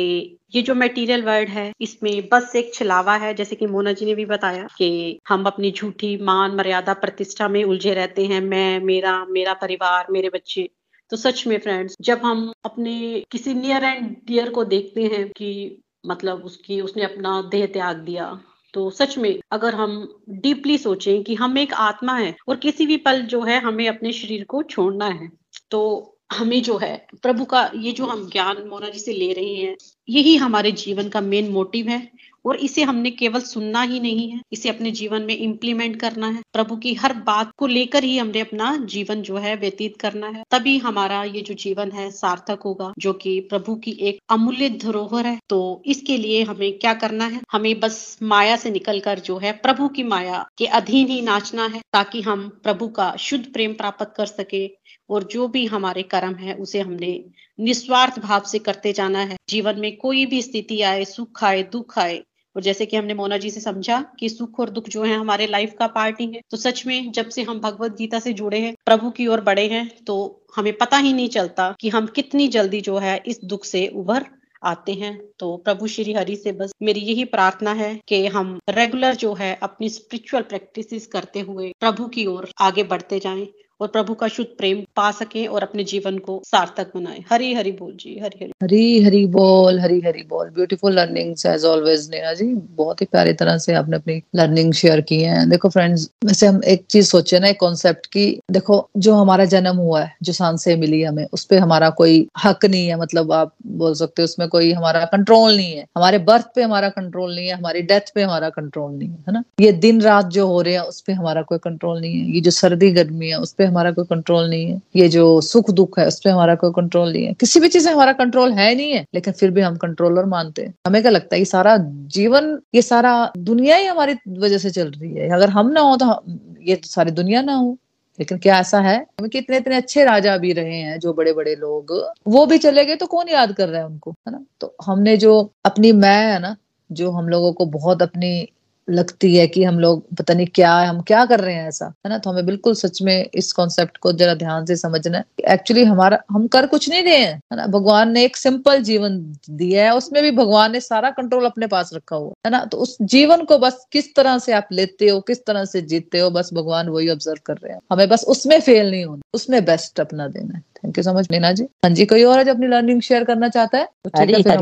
ये जो मटेरियल वर्ल्ड है इसमें बस एक छलावा है जैसे कि मोना जी ने भी बताया कि हम अपनी झूठी मान मर्यादा प्रतिष्ठा में उलझे रहते हैं। मैं मेरा मेरा परिवार मेरे बच्चे तो सच में फ्रेंड्स जब हम अपने किसी नियर एंड डियर को देखते हैं कि मतलब उसकी, उसने अपना देह त्याग दिया तो सच में अगर हम डीपली सोचें कि हम एक आत्मा है और किसी भी पल जो है हमें अपने शरीर को छोड़ना है तो हमें जो है, प्रभु का ये जो हम ज्ञान मोना जी से ले रहे हैं, यही हमारे जीवन का मेन मोटिव है। और इसे हमने केवल सुनना ही नहीं है। इसे अपने जीवन में इम्प्लीमेंट करना है। प्रभु की हर बात को लेकर ही हमने अपना जीवन जो है व्यतीत करना है। तभी हमारा ये जो जीवन है सार्थक होगा, जो कि प्रभु की एक अमूल्य धरोहर है। तो इसके लिए हमें क्या करना है? हमें बस माया से निकलकर जो है प्रभु की माया के अधीन ही नाचना है, ताकि हम प्रभु का शुद्ध प्रेम प्राप्त कर सके और जो भी हमारे कर्म है, उसे हमने निस्वार्थ भाव से करते जाना है। जीवन में कोई भी स्थिति आए, सुख आए, दुख आए, और जैसे कि हमने मोना जी से समझा कि सुख और दुख जो है हमारे लाइफ का पार्ट ही है। तो सच में जब से हम भगवत गीता से जुड़े हैं, प्रभु की ओर बड़े हैं तो हमें पता ही नहीं चलता कि हम कितनी जल्दी जो है इस दुख से उभर आते हैं। तो प्रभु श्री हरि से बस मेरी यही प्रार्थना है कि हम रेगुलर जो है अपनी स्पिरिचुअल प्रैक्टिसेस करते हुए प्रभु की ओर आगे बढ़ते जाएँ। और प्रभु का शुद्ध प्रेम पा सके और अपने जीवन को सार्थक बनाए। हरी हरी बोल जी, हरी हरी। हरी हरी बोल, हरी हरी बोल। Beautiful learning as always Neha ji. बहुत ही प्यारी तरह से आपने अपनी लर्निंग शेयर की है। देखो फ्रेंड्स वैसे हम एक चीज़ सोचे ना, एक कॉन्सेप्ट की, देखो, जो हमारा जन्म हुआ है, जो सांस मिली हमें, उस पर हमारा कोई हक नहीं है मतलब आप बोल सकते हो, उसमें कोई हमारा कंट्रोल नहीं है। हमारे बर्थ पे हमारा कंट्रोल नहीं है, हमारी डेथ पे हमारा कंट्रोल नहीं है ना? ये दिन रात जो हो रहे हैं, उस पर हमारा कोई कंट्रोल नहीं है। ये जो सर्दी गर्मी है, उस पर हमारा कोई कंट्रोल नहीं है। ये जो सुख दुख है, उस पर हमारा कोई कंट्रोल नहीं है। किसी भी चीज़ से हमारा कंट्रोल है नहीं है, लेकिन फिर भी हम कंट्रोलर मानते हैं। हमें क्या लगता है, ये सारा जीवन, ये सारा दुनिया ही हमारी वजह से चल रही है। अगर हम ना हो तो ये तो सारी दुनिया ना हो। लेकिन क्या ऐसा है कि इतने इतने अच्छे राजा भी रहे हैं, जो बड़े बड़े लोग, वो भी चले गए तो कौन याद कर रहा है उनको, है ना? तो हमने जो अपनी मैं है ना, जो हम लोगों को बहुत अपनी लगती है कि हम लोग पता नहीं क्या है, हम क्या कर रहे हैं ऐसा, है ना? तो हमें बिल्कुल सच में इस कॉन्सेप्ट को जरा ध्यान से समझना है एक्चुअली हमारा, हम कर कुछ नहीं रहे हैं, है ना? भगवान ने एक सिंपल जीवन दिया है, उसमें भी भगवान ने सारा कंट्रोल अपने पास रखा हुआ है ना? तो उस जीवन को बस किस तरह से आप लेते हो, किस तरह से जीतते हो, बस भगवान वही ऑब्ज़र्व कर रहे हैं। हमें बस उसमें फेल नहीं होना, उसमें बेस्ट अपना देना है। Thank you so much Neena ji हाँ जी कोई और है जो अपनी लर्निंग शेयर करना चाहता है? तो है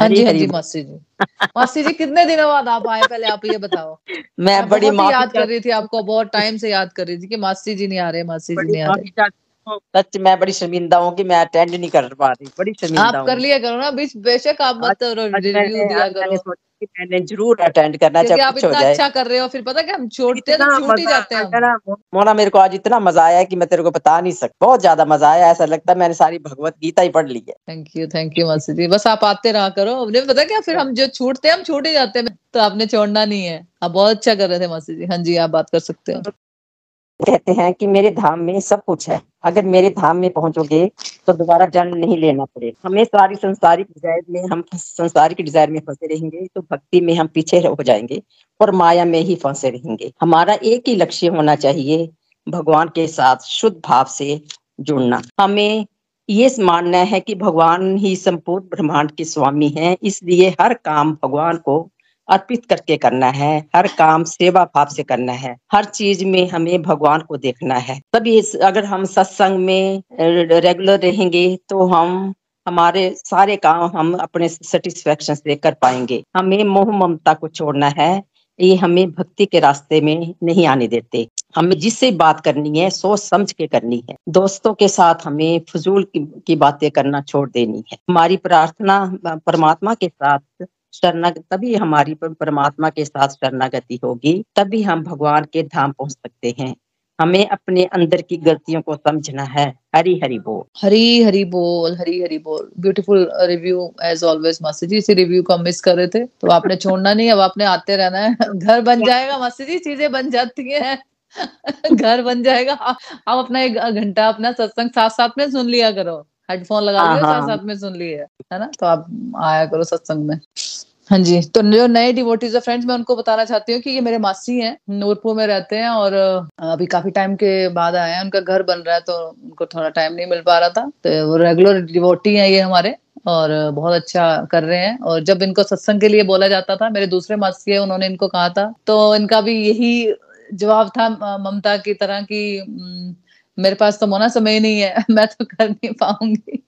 हाँ जी हाँ जी मासी जी। मासी जी कितने दिनों बाद आप आए? पहले आप ये बताओ। (laughs) मैं बड़ी याद कर रही थी आपको बहुत टाइम से याद कर रही थी कि मासी जी नहीं आ रहे मासी जी नहीं आ रहे। सच मैं बड़ी शर्मिंदा हूँ कि मैं अटेंड नहीं कर पा रही बड़ी शर्मिंदा आप कर लिया करो ना बीच बेशक आप मत रिव्यू दिया करो। मैंने ज़रूर अटेंड करना चाहिए आप इतना अच्छा कर रहे हो फिर पता क्या हम छोड़ते तो छूट ही जाते हैं मोना मेरे को आज इतना मज़ा आया कि मैं तेरे को बता नहीं सकता बहुत ज़्यादा मज़ा आया ऐसा लगता है मैंने सारी भगवत गीता ही पढ़ ली है। थैंक यू थैंक यू मासी जी। बस आप आते रहा करो। हमने पता क्या फिर हम जो छूटते हैं हम छूट ही जाते हैं। तो आपने छोड़ना नहीं है। आप बहुत अच्छा कर रहे थे मासी जी। हाँ जी आप बात कर सकते हो। कहते हैं कि मेरे धाम में सब कुछ है। अगर मेरे धाम में पहुंचोगे तो दोबारा जन्म नहीं लेना पड़ेगा हमें सारी संसारिक डिज़ायर में, हम संसारिक डिज़ायर में फंसे रहेंगे तो भक्ति में हम पीछे हो जाएँगे और माया में ही फंसे रहेंगे। हमारा एक ही लक्ष्य होना चाहिए, भगवान के साथ शुद्ध भाव से जुड़ना। हमें ये मानना है कि भगवान ही संपूर्ण ब्रह्मांड के स्वामी हैं, इसलिए हर काम भगवान को अर्पित करके करना है हर काम सेवा भाव से करना है हर चीज़ में हमें भगवान को देखना है। तभी अगर हम सत्संग में रेगुलर रहेंगे तो हम हमारे सारे काम हम अपने सेटिस्फेक्शन से कर पाएँगे। हमें मोह ममता को छोड़ना है ये हमें भक्ति के रास्ते में नहीं आने देते। हमें जिससे बात करनी है सोच समझ के करनी है। दोस्तों के साथ हमें फजूल की, की बातें करना छोड़ देनी है। हमारी प्रार्थना परमात्मा के साथ शरणागत तभी हमारी परमात्मा के साथ शरणागति होगी तभी हम भगवान के धाम पहुँच सकते हैं। हमें अपने अंदर की गलतियों को समझना है। हरी हरी बोल। हरी हरी बोल हरी हरी बोल। ब्यूटीफुल रिव्यू एज ऑलवेज मासी जी इसी रिव्यू को हम मिस कर रहे थे। तो आपने छोड़ना नहीं अब आपने आते रहना है। घर बन जाएगा मासी जी चीज़ें बन जाती हैं। (laughs) घर बन जाएगा। आप अपना एक घंटा अपना सत्संग साथ साथ में सुन लिया करो। हेडफोन लगा लिया साथ साथ में सुन लिए है ना? तो आप आया करो सत्संग में। हाँ जी तो जो नए डिवोटीज है फ्रेंड्स मैं उनको बताना चाहती हूँ कि ये मेरे मासी हैं नूरपुर में रहते हैं और अभी काफ़ी टाइम के बाद आए हैं उनका घर बन रहा है तो उनको थोड़ा टाइम नहीं मिल पा रहा था। तो वो रेगुलर डिवोटी हैं ये हमारे और बहुत अच्छा कर रहे हैं। और जब इनको सत्संग के लिए बोला जाता था मेरे दूसरे मासी है उन्होंने इनको कहा था। तो इनका भी यही जवाब था ममता की तरह की मेरे पास तो मोना समय नहीं है (laughs) मैं तो कर नहीं पाऊँगी।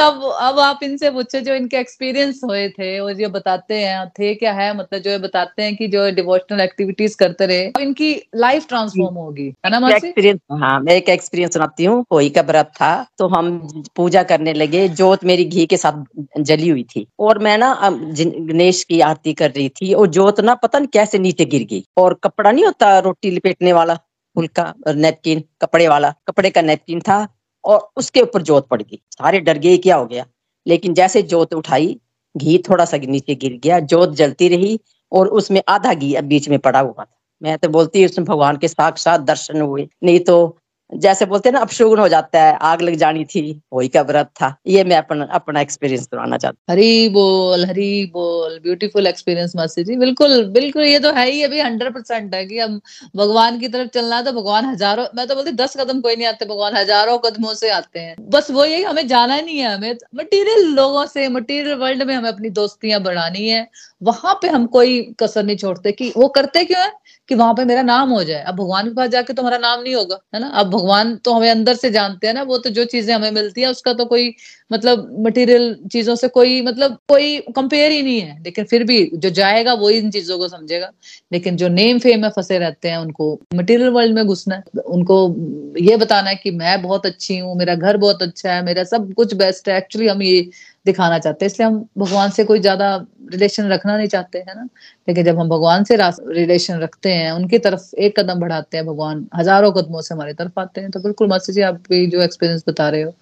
अब अब आप इनसे पूछे जो इनके एक्सपीरियंस हुए थे और जो बताते हैं थे क्या है मतलब जो ये बताते हैं कि जो डिवोशनल एक्टिविटीज़ करते रहे तो इनकी लाइफ ट्रांसफॉर्म होगी है ना एक्सपीरियंस हाँ मैं एक एक्सपीरियंस सुनाती हूँ। कोई का व्रत था तो हम पूजा करने लगे जोत मेरी घी के साथ जली हुई थी। और मैं ना गणेश की आरती कर रही थी और जोत ना पता नहीं कैसे नीचे गिर गई। और कपड़ा नहीं होता रोटी लपेटने वाला। फुलका नेपकिन कपड़े वाला, कपड़े का नेपकिन था और उसके ऊपर जोत पड़ गई। सारे डर गए क्या हो गया। लेकिन जैसे जोत उठाई, घी थोड़ा सा नीचे गिर गया, जोत जलती रही और उसमें आधा घी अब बीच में पड़ा हुआ था। मैं तो बोलती उसमें भगवान के साक्षात दर्शन हुए। नहीं तो जैसे बोलते हैं ना अपशुगन हो जाता है, आग लग जानी थी, वही का व्रत था। ये मैं अपना अपना एक्सपीरियंस करवाना चाहता हरी बोल हरी बोल ब्यूटीफुल एक्सपीरियंस मासी जी। बिल्कुल बिल्कुल, ये तो है ही, अभी हंड्रेड परसेंट है कि हम भगवान की तरफ़ चलना है तो भगवान हज़ारों, मैं तो बोलती दस कदम कोई नहीं आते, भगवान हज़ारों कदमों से आते हैं। बस वो यही हमें जाना नहीं है, हमें मटीरियल लोगों से मटीरियल वर्ल्ड में हमें अपनी दोस्तियाँ बढ़ानी है। वहाँ पे हम कोई कसर नहीं छोड़ते कि वो करते क्यों है? कि वहाँ पे मेरा नाम हो जाए। अब भगवान के पास जाके तो हमारा नाम नहीं होगा, है ना? अब भगवान तो हमें अंदर से जानते हैं ना, वो तो जो चीज़ें हमें मिलती है, उसका तो कोई मतलब मटेरियल चीज़ों से कोई मतलब कोई कंपेयर ही नहीं है। लेकिन फिर भी जो जाएगा, वो इन चीज़ों को समझेगा। लेकिन जो नेम फेम में फंसे रहते हैं, उनको मटेरियल वर्ल्ड में घुसना है। उनको ये बताना है कि मैं बहुत अच्छी हूँ, मेरा घर बहुत अच्छा है, मेरा सब कुछ बेस्ट है। एक्चुअली हम ये दिखाना चाहते हैं। इसलिए हम भगवान से कोई ज़्यादा रिलेशन रखना नहीं चाहते, है ना? लेकिन जब हम भगवान से रिलेशन रखते हैं, उनकी तरफ़ एक कदम बढ़ाते हैं भगवान, हज़ारों कदमों से हमारी तरफ़ आते हैं तो बिल्कुल मास्टर जी, आप भी जो एक्सपीरियंस बता रहे हो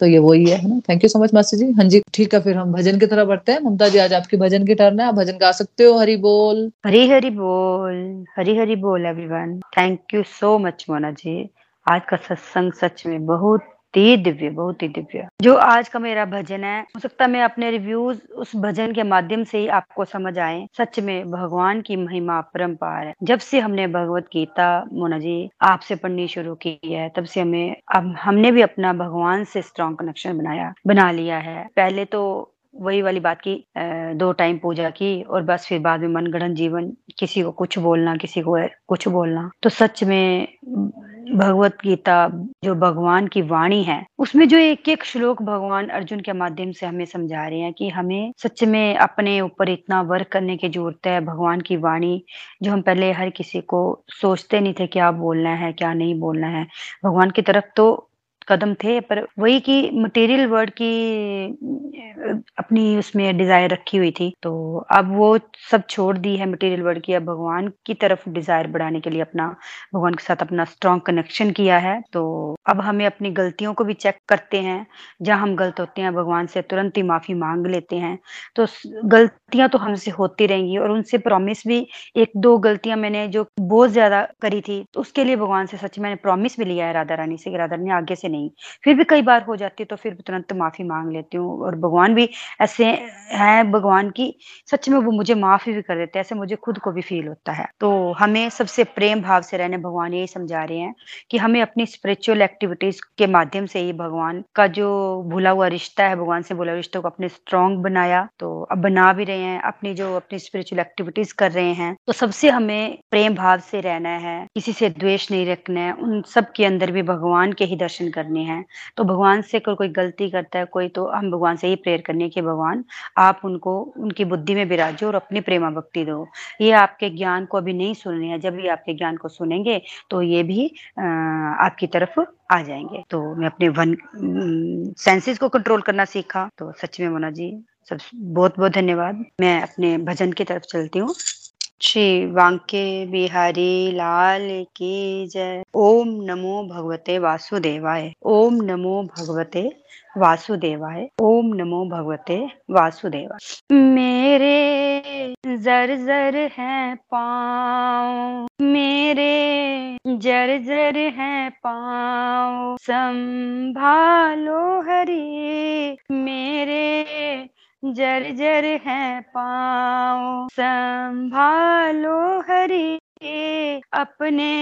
तो ये वही है ना? Thank you so much master ji. हाँ जी, ठीक है, फिर हम भजन की तरफ़ बढ़ते हैं। ममता जी, आज आपकी भजन की टर्न है, आप भजन गा सकते हो, हरी बोल। हरी हरी बोल, हरी हरी बोल everyone thank you so much Mona ji. आज का सत्संग सच में बहुत ही दिव्य बहुत ही दिव्य। जो आज का मेरा भजन है, हो सकता है मैं अपने रिव्यूज़ उस भजन के माध्यम से ही आपको समझ आए, सच में भगवान की महिमा परम्पार है। जब से हमने भगवत गीता, मोना जी, आपसे पढ़नी शुरू की है, तब से हमें, अब हमने भी अपना भगवान से स्ट्रॉन्ग कनेक्शन बनाया, बना लिया है। पहले तो वही वाली बात की दो टाइम पूजा की, और बस फिर बाद में मनगढ़ जीवन, किसी को कुछ बोलना, किसी को कुछ बोलना। तो सच में भगवत गीता, जो भगवान की वाणी है, उसमें जो एक एक श्लोक भगवान अर्जुन के माध्यम से हमें समझा रहे हैं कि हमें सच में अपने ऊपर इतना वर्क करने की ज़रूरत है, भगवान की वाणी, जो हम पहले हर किसी को सोचते नहीं थे क्या बोलना है, क्या नहीं बोलना है। भगवान की तरफ़ तो कदम थे, पर वही की मटेरियल वर्ड की, अपनी उसमें डिज़ायर रखी हुई थी। तो अब वो सब छोड़ दी है मटेरियल वर्ड की। अब भगवान की तरफ़ डिज़ायर बढ़ाने के लिए अपना, भगवान के साथ अपना स्ट्रॉन्ग कनेक्शन किया है। तो अब हमें अपनी गलतियों को भी चेक करते हैं। जहाँ हम गलत होते हैं, भगवान से तुरंत ही माफ़ी मांग लेते हैं। तो गलतियाँ तो हमसे होती रहेंगी और उनसे प्रॉमिस भी, एक दो गलतियाँ मैंने जो बहुत ज़्यादा करी थी तो उसके लिए भगवान से सच मैंने प्रॉमिस भी लिया है राधा रानी से राधा रानी आगे से नहीं। फिर भी कई बार हो जाती है तो फिर तुरंत माफ़ी मांग लेती हूँ और भगवान भी ऐसे हैं भगवान की, सच में वो मुझे माफ़ी भी कर देते हैं, ऐसे मुझे खुद को भी फील होता है। तो हमें सबसे प्रेम भाव से रहने भगवान यही समझा रहे हैं कि हमें अपनी स्पिरिचुअल एक्टिविटीज़ के माध्यम से ही भगवान का जो भूला हुआ रिश्ता है, भगवान से भूला रिश्तों को अपने स्ट्रॉन्ग बनाया तो अब बना भी रहे हैं, अपनी जो अपनी स्पिरिचुअल एक्टिविटीज़ कर रहे हैं तो सबसे हमें प्रेम भाव से रहना है, किसी से द्वेष नहीं रखना है, उन सब के अंदर भी भगवान के ही दर्शन कर करने हैं। तो भगवान से अगर कोई गलती करता है कोई तो हम भगवान से ही प्रेयर करने की भगवान, आप उनको, उनकी बुद्धि में विराजो और अपनी प्रेमा भक्ति दो। ये आपके ज्ञान को अभी नहीं सुनने हैं। जब भी आपके ज्ञान को सुनेंगे तो ये भी आपकी तरफ़ आ जाएँगे। तो मैं अपने वन सेंसेस को कंट्रोल करना सीखा। तो सच में मोना जी, सब, बहुत बहुत धन्यवाद। मैं अपने भजन की तरफ़ चलती हूँ। श्री वांके बिहारी लाल की जय। ओम नमो भगवते वासुदेवाय। ओम नमो भगवते वासुदेवाय। ओम नमो भगवते वासुदेवाय। मेरे जर जर है पाँव, मेरे जर जर है पाँव। संभालो हरि, मेरे जर जर है पाओ संभालो हरि अपने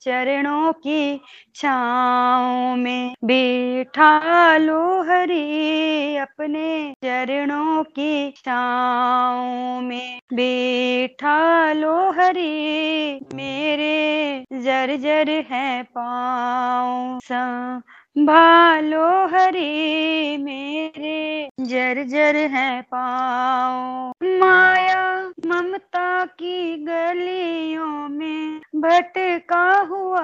चरणों की छाओ में। बैठा लो हरि अपने चरणों की छाँव में। बैठा लो हरि, मेरे जर जर है पाँव संभालो हरे मेरे, जर जर है पाओ माया ममता की गलियों में भटका हुआ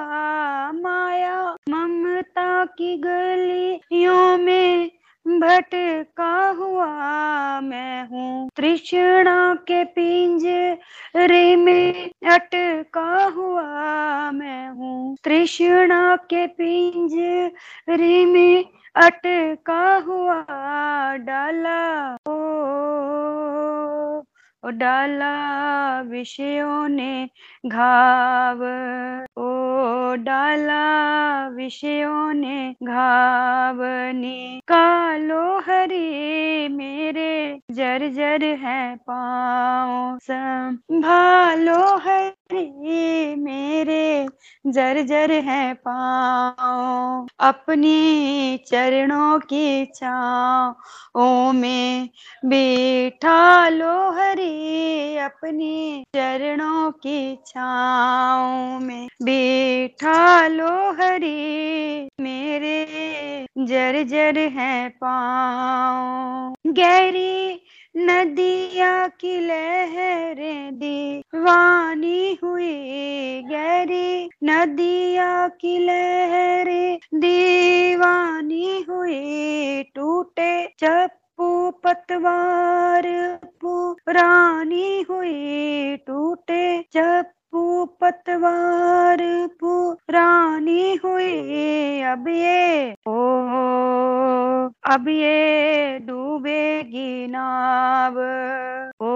माया, ममता की गलियों में भटका हुआ मैं हूँ। तृष्णा के पिंज पिंजरे में अटका हुआ मैं हूँ। तृष्णा के पिंज पिंजरे में अटका हुआ डाला ओ ओ डाला विषयों ने घाव। ओ डाला विषयों ने घाव। ने कालो हरे मेरे जर जर है पाँव। संभालो हरि मेरे जर जर है पाओ अपनी चरणों की छाओ में बैठा लो हरि अपनी चरणों की छाओ में बैठा लो हरि मेरे जर जर है पाओ गहरी नदिया की लहरें दीवानी हुई गहरी। नदिया की लहरें दीवानी हुई टूटे चप्पू पतवार। पुरानी हुई टूटे चप्पू पतवार। पुरानी हुई अब ये ओ, अब ये डूबेगी नाव। ओ,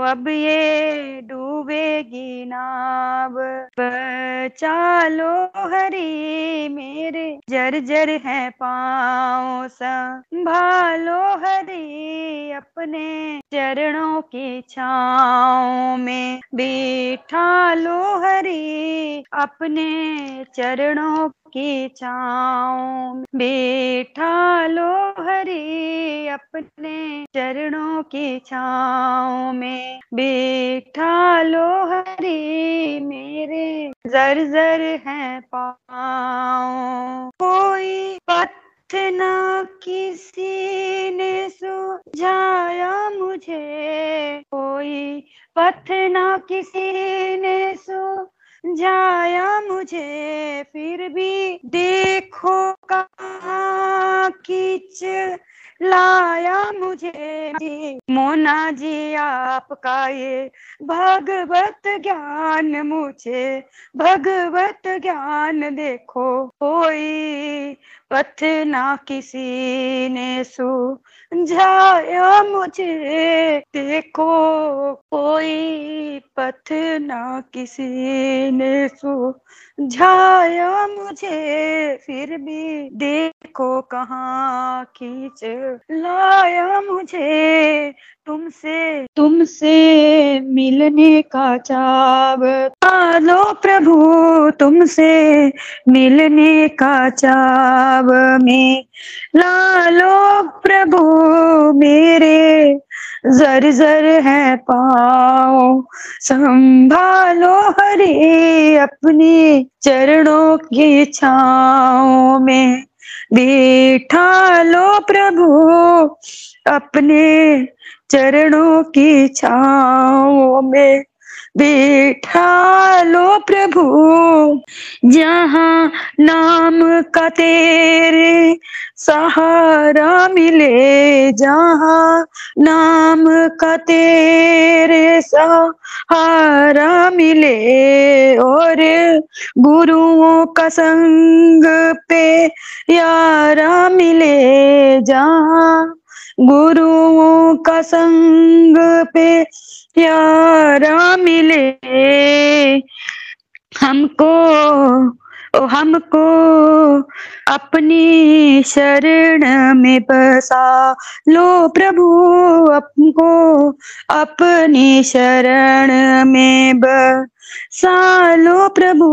अब ये डूबेगी नाव। बचा लो हरी मेरे जर जर है पाँव संभालो हरी अपने चरणों की छाँव में। बैठा लो हरी अपने चरणों की छाँव बैठा लो हरि अपने चरणों की छाँव में। बैठा लो हरि मेरे जर जर है पाओ कोई पथ न किसी ने सुझाया मुझे। कोई पथ न किसी ने सुझाया मुझे, फिर भी देखो कहाँ लाया मुझे। मोना जी, आपका ये भगवत ज्ञान मुझे, भगवत ज्ञान देखो कोई पथ ना किसी ने सुझाया मुझे। देखो, कोई पथ ना किसी ने सुझाया मुझे। फिर भी देखो कहाँ खींच लाया मुझे। तुमसे तुमसे मिलने का चाव लो प्रभु, तुमसे मिलने का चाव में। लालो प्रभु मेरे, जर जर है पाओ संभालो हरे अपने चरणों की छाओ में। बैठा लो प्रभु अपने चरणों की छाओ में। बैठा लो प्रभु, जहाँ नाम का तेरे सहारा मिले, जहाँ नाम का तेरे सहारा मिले। और गुरुओं का संग पे यारा मिले, जहाँ गुरुओं का संग पे प्यारा मिले। हमको ओ हमको अपनी शरण में बसा लो प्रभु, हमको अपनी शरण में बसा लो प्रभु,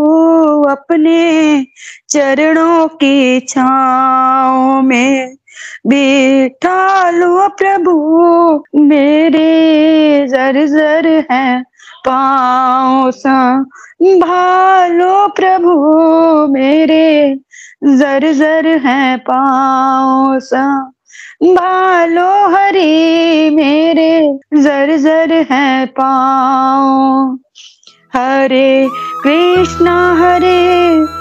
अपने चरणों की छाओ में। बैठा लो प्रभु, मेरे जर जर है, पाँव संभालो प्रभु, मेरे जर जर हैं, पाँव संभालो हरि, मेरे जर जर हैं, पाँव। हरे कृष्णा, हरे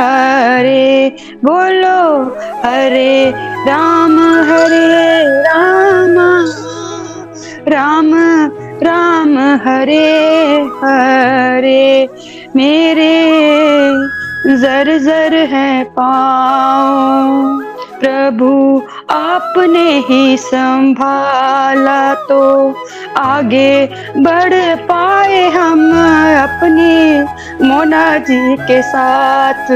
हरे, बोलो हरे, राम हरे, राम। राम राम हरे हरे। मेरे जर जर है पाँव। प्रभु, आपने ही संभाला तो आगे बढ़ पाए हम अपने। मोना जी के साथ,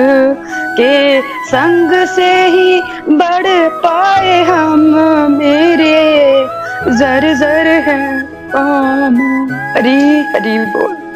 के संग से ही बढ़ पाए हम मेरे। जर जर है हरी हरी बोल।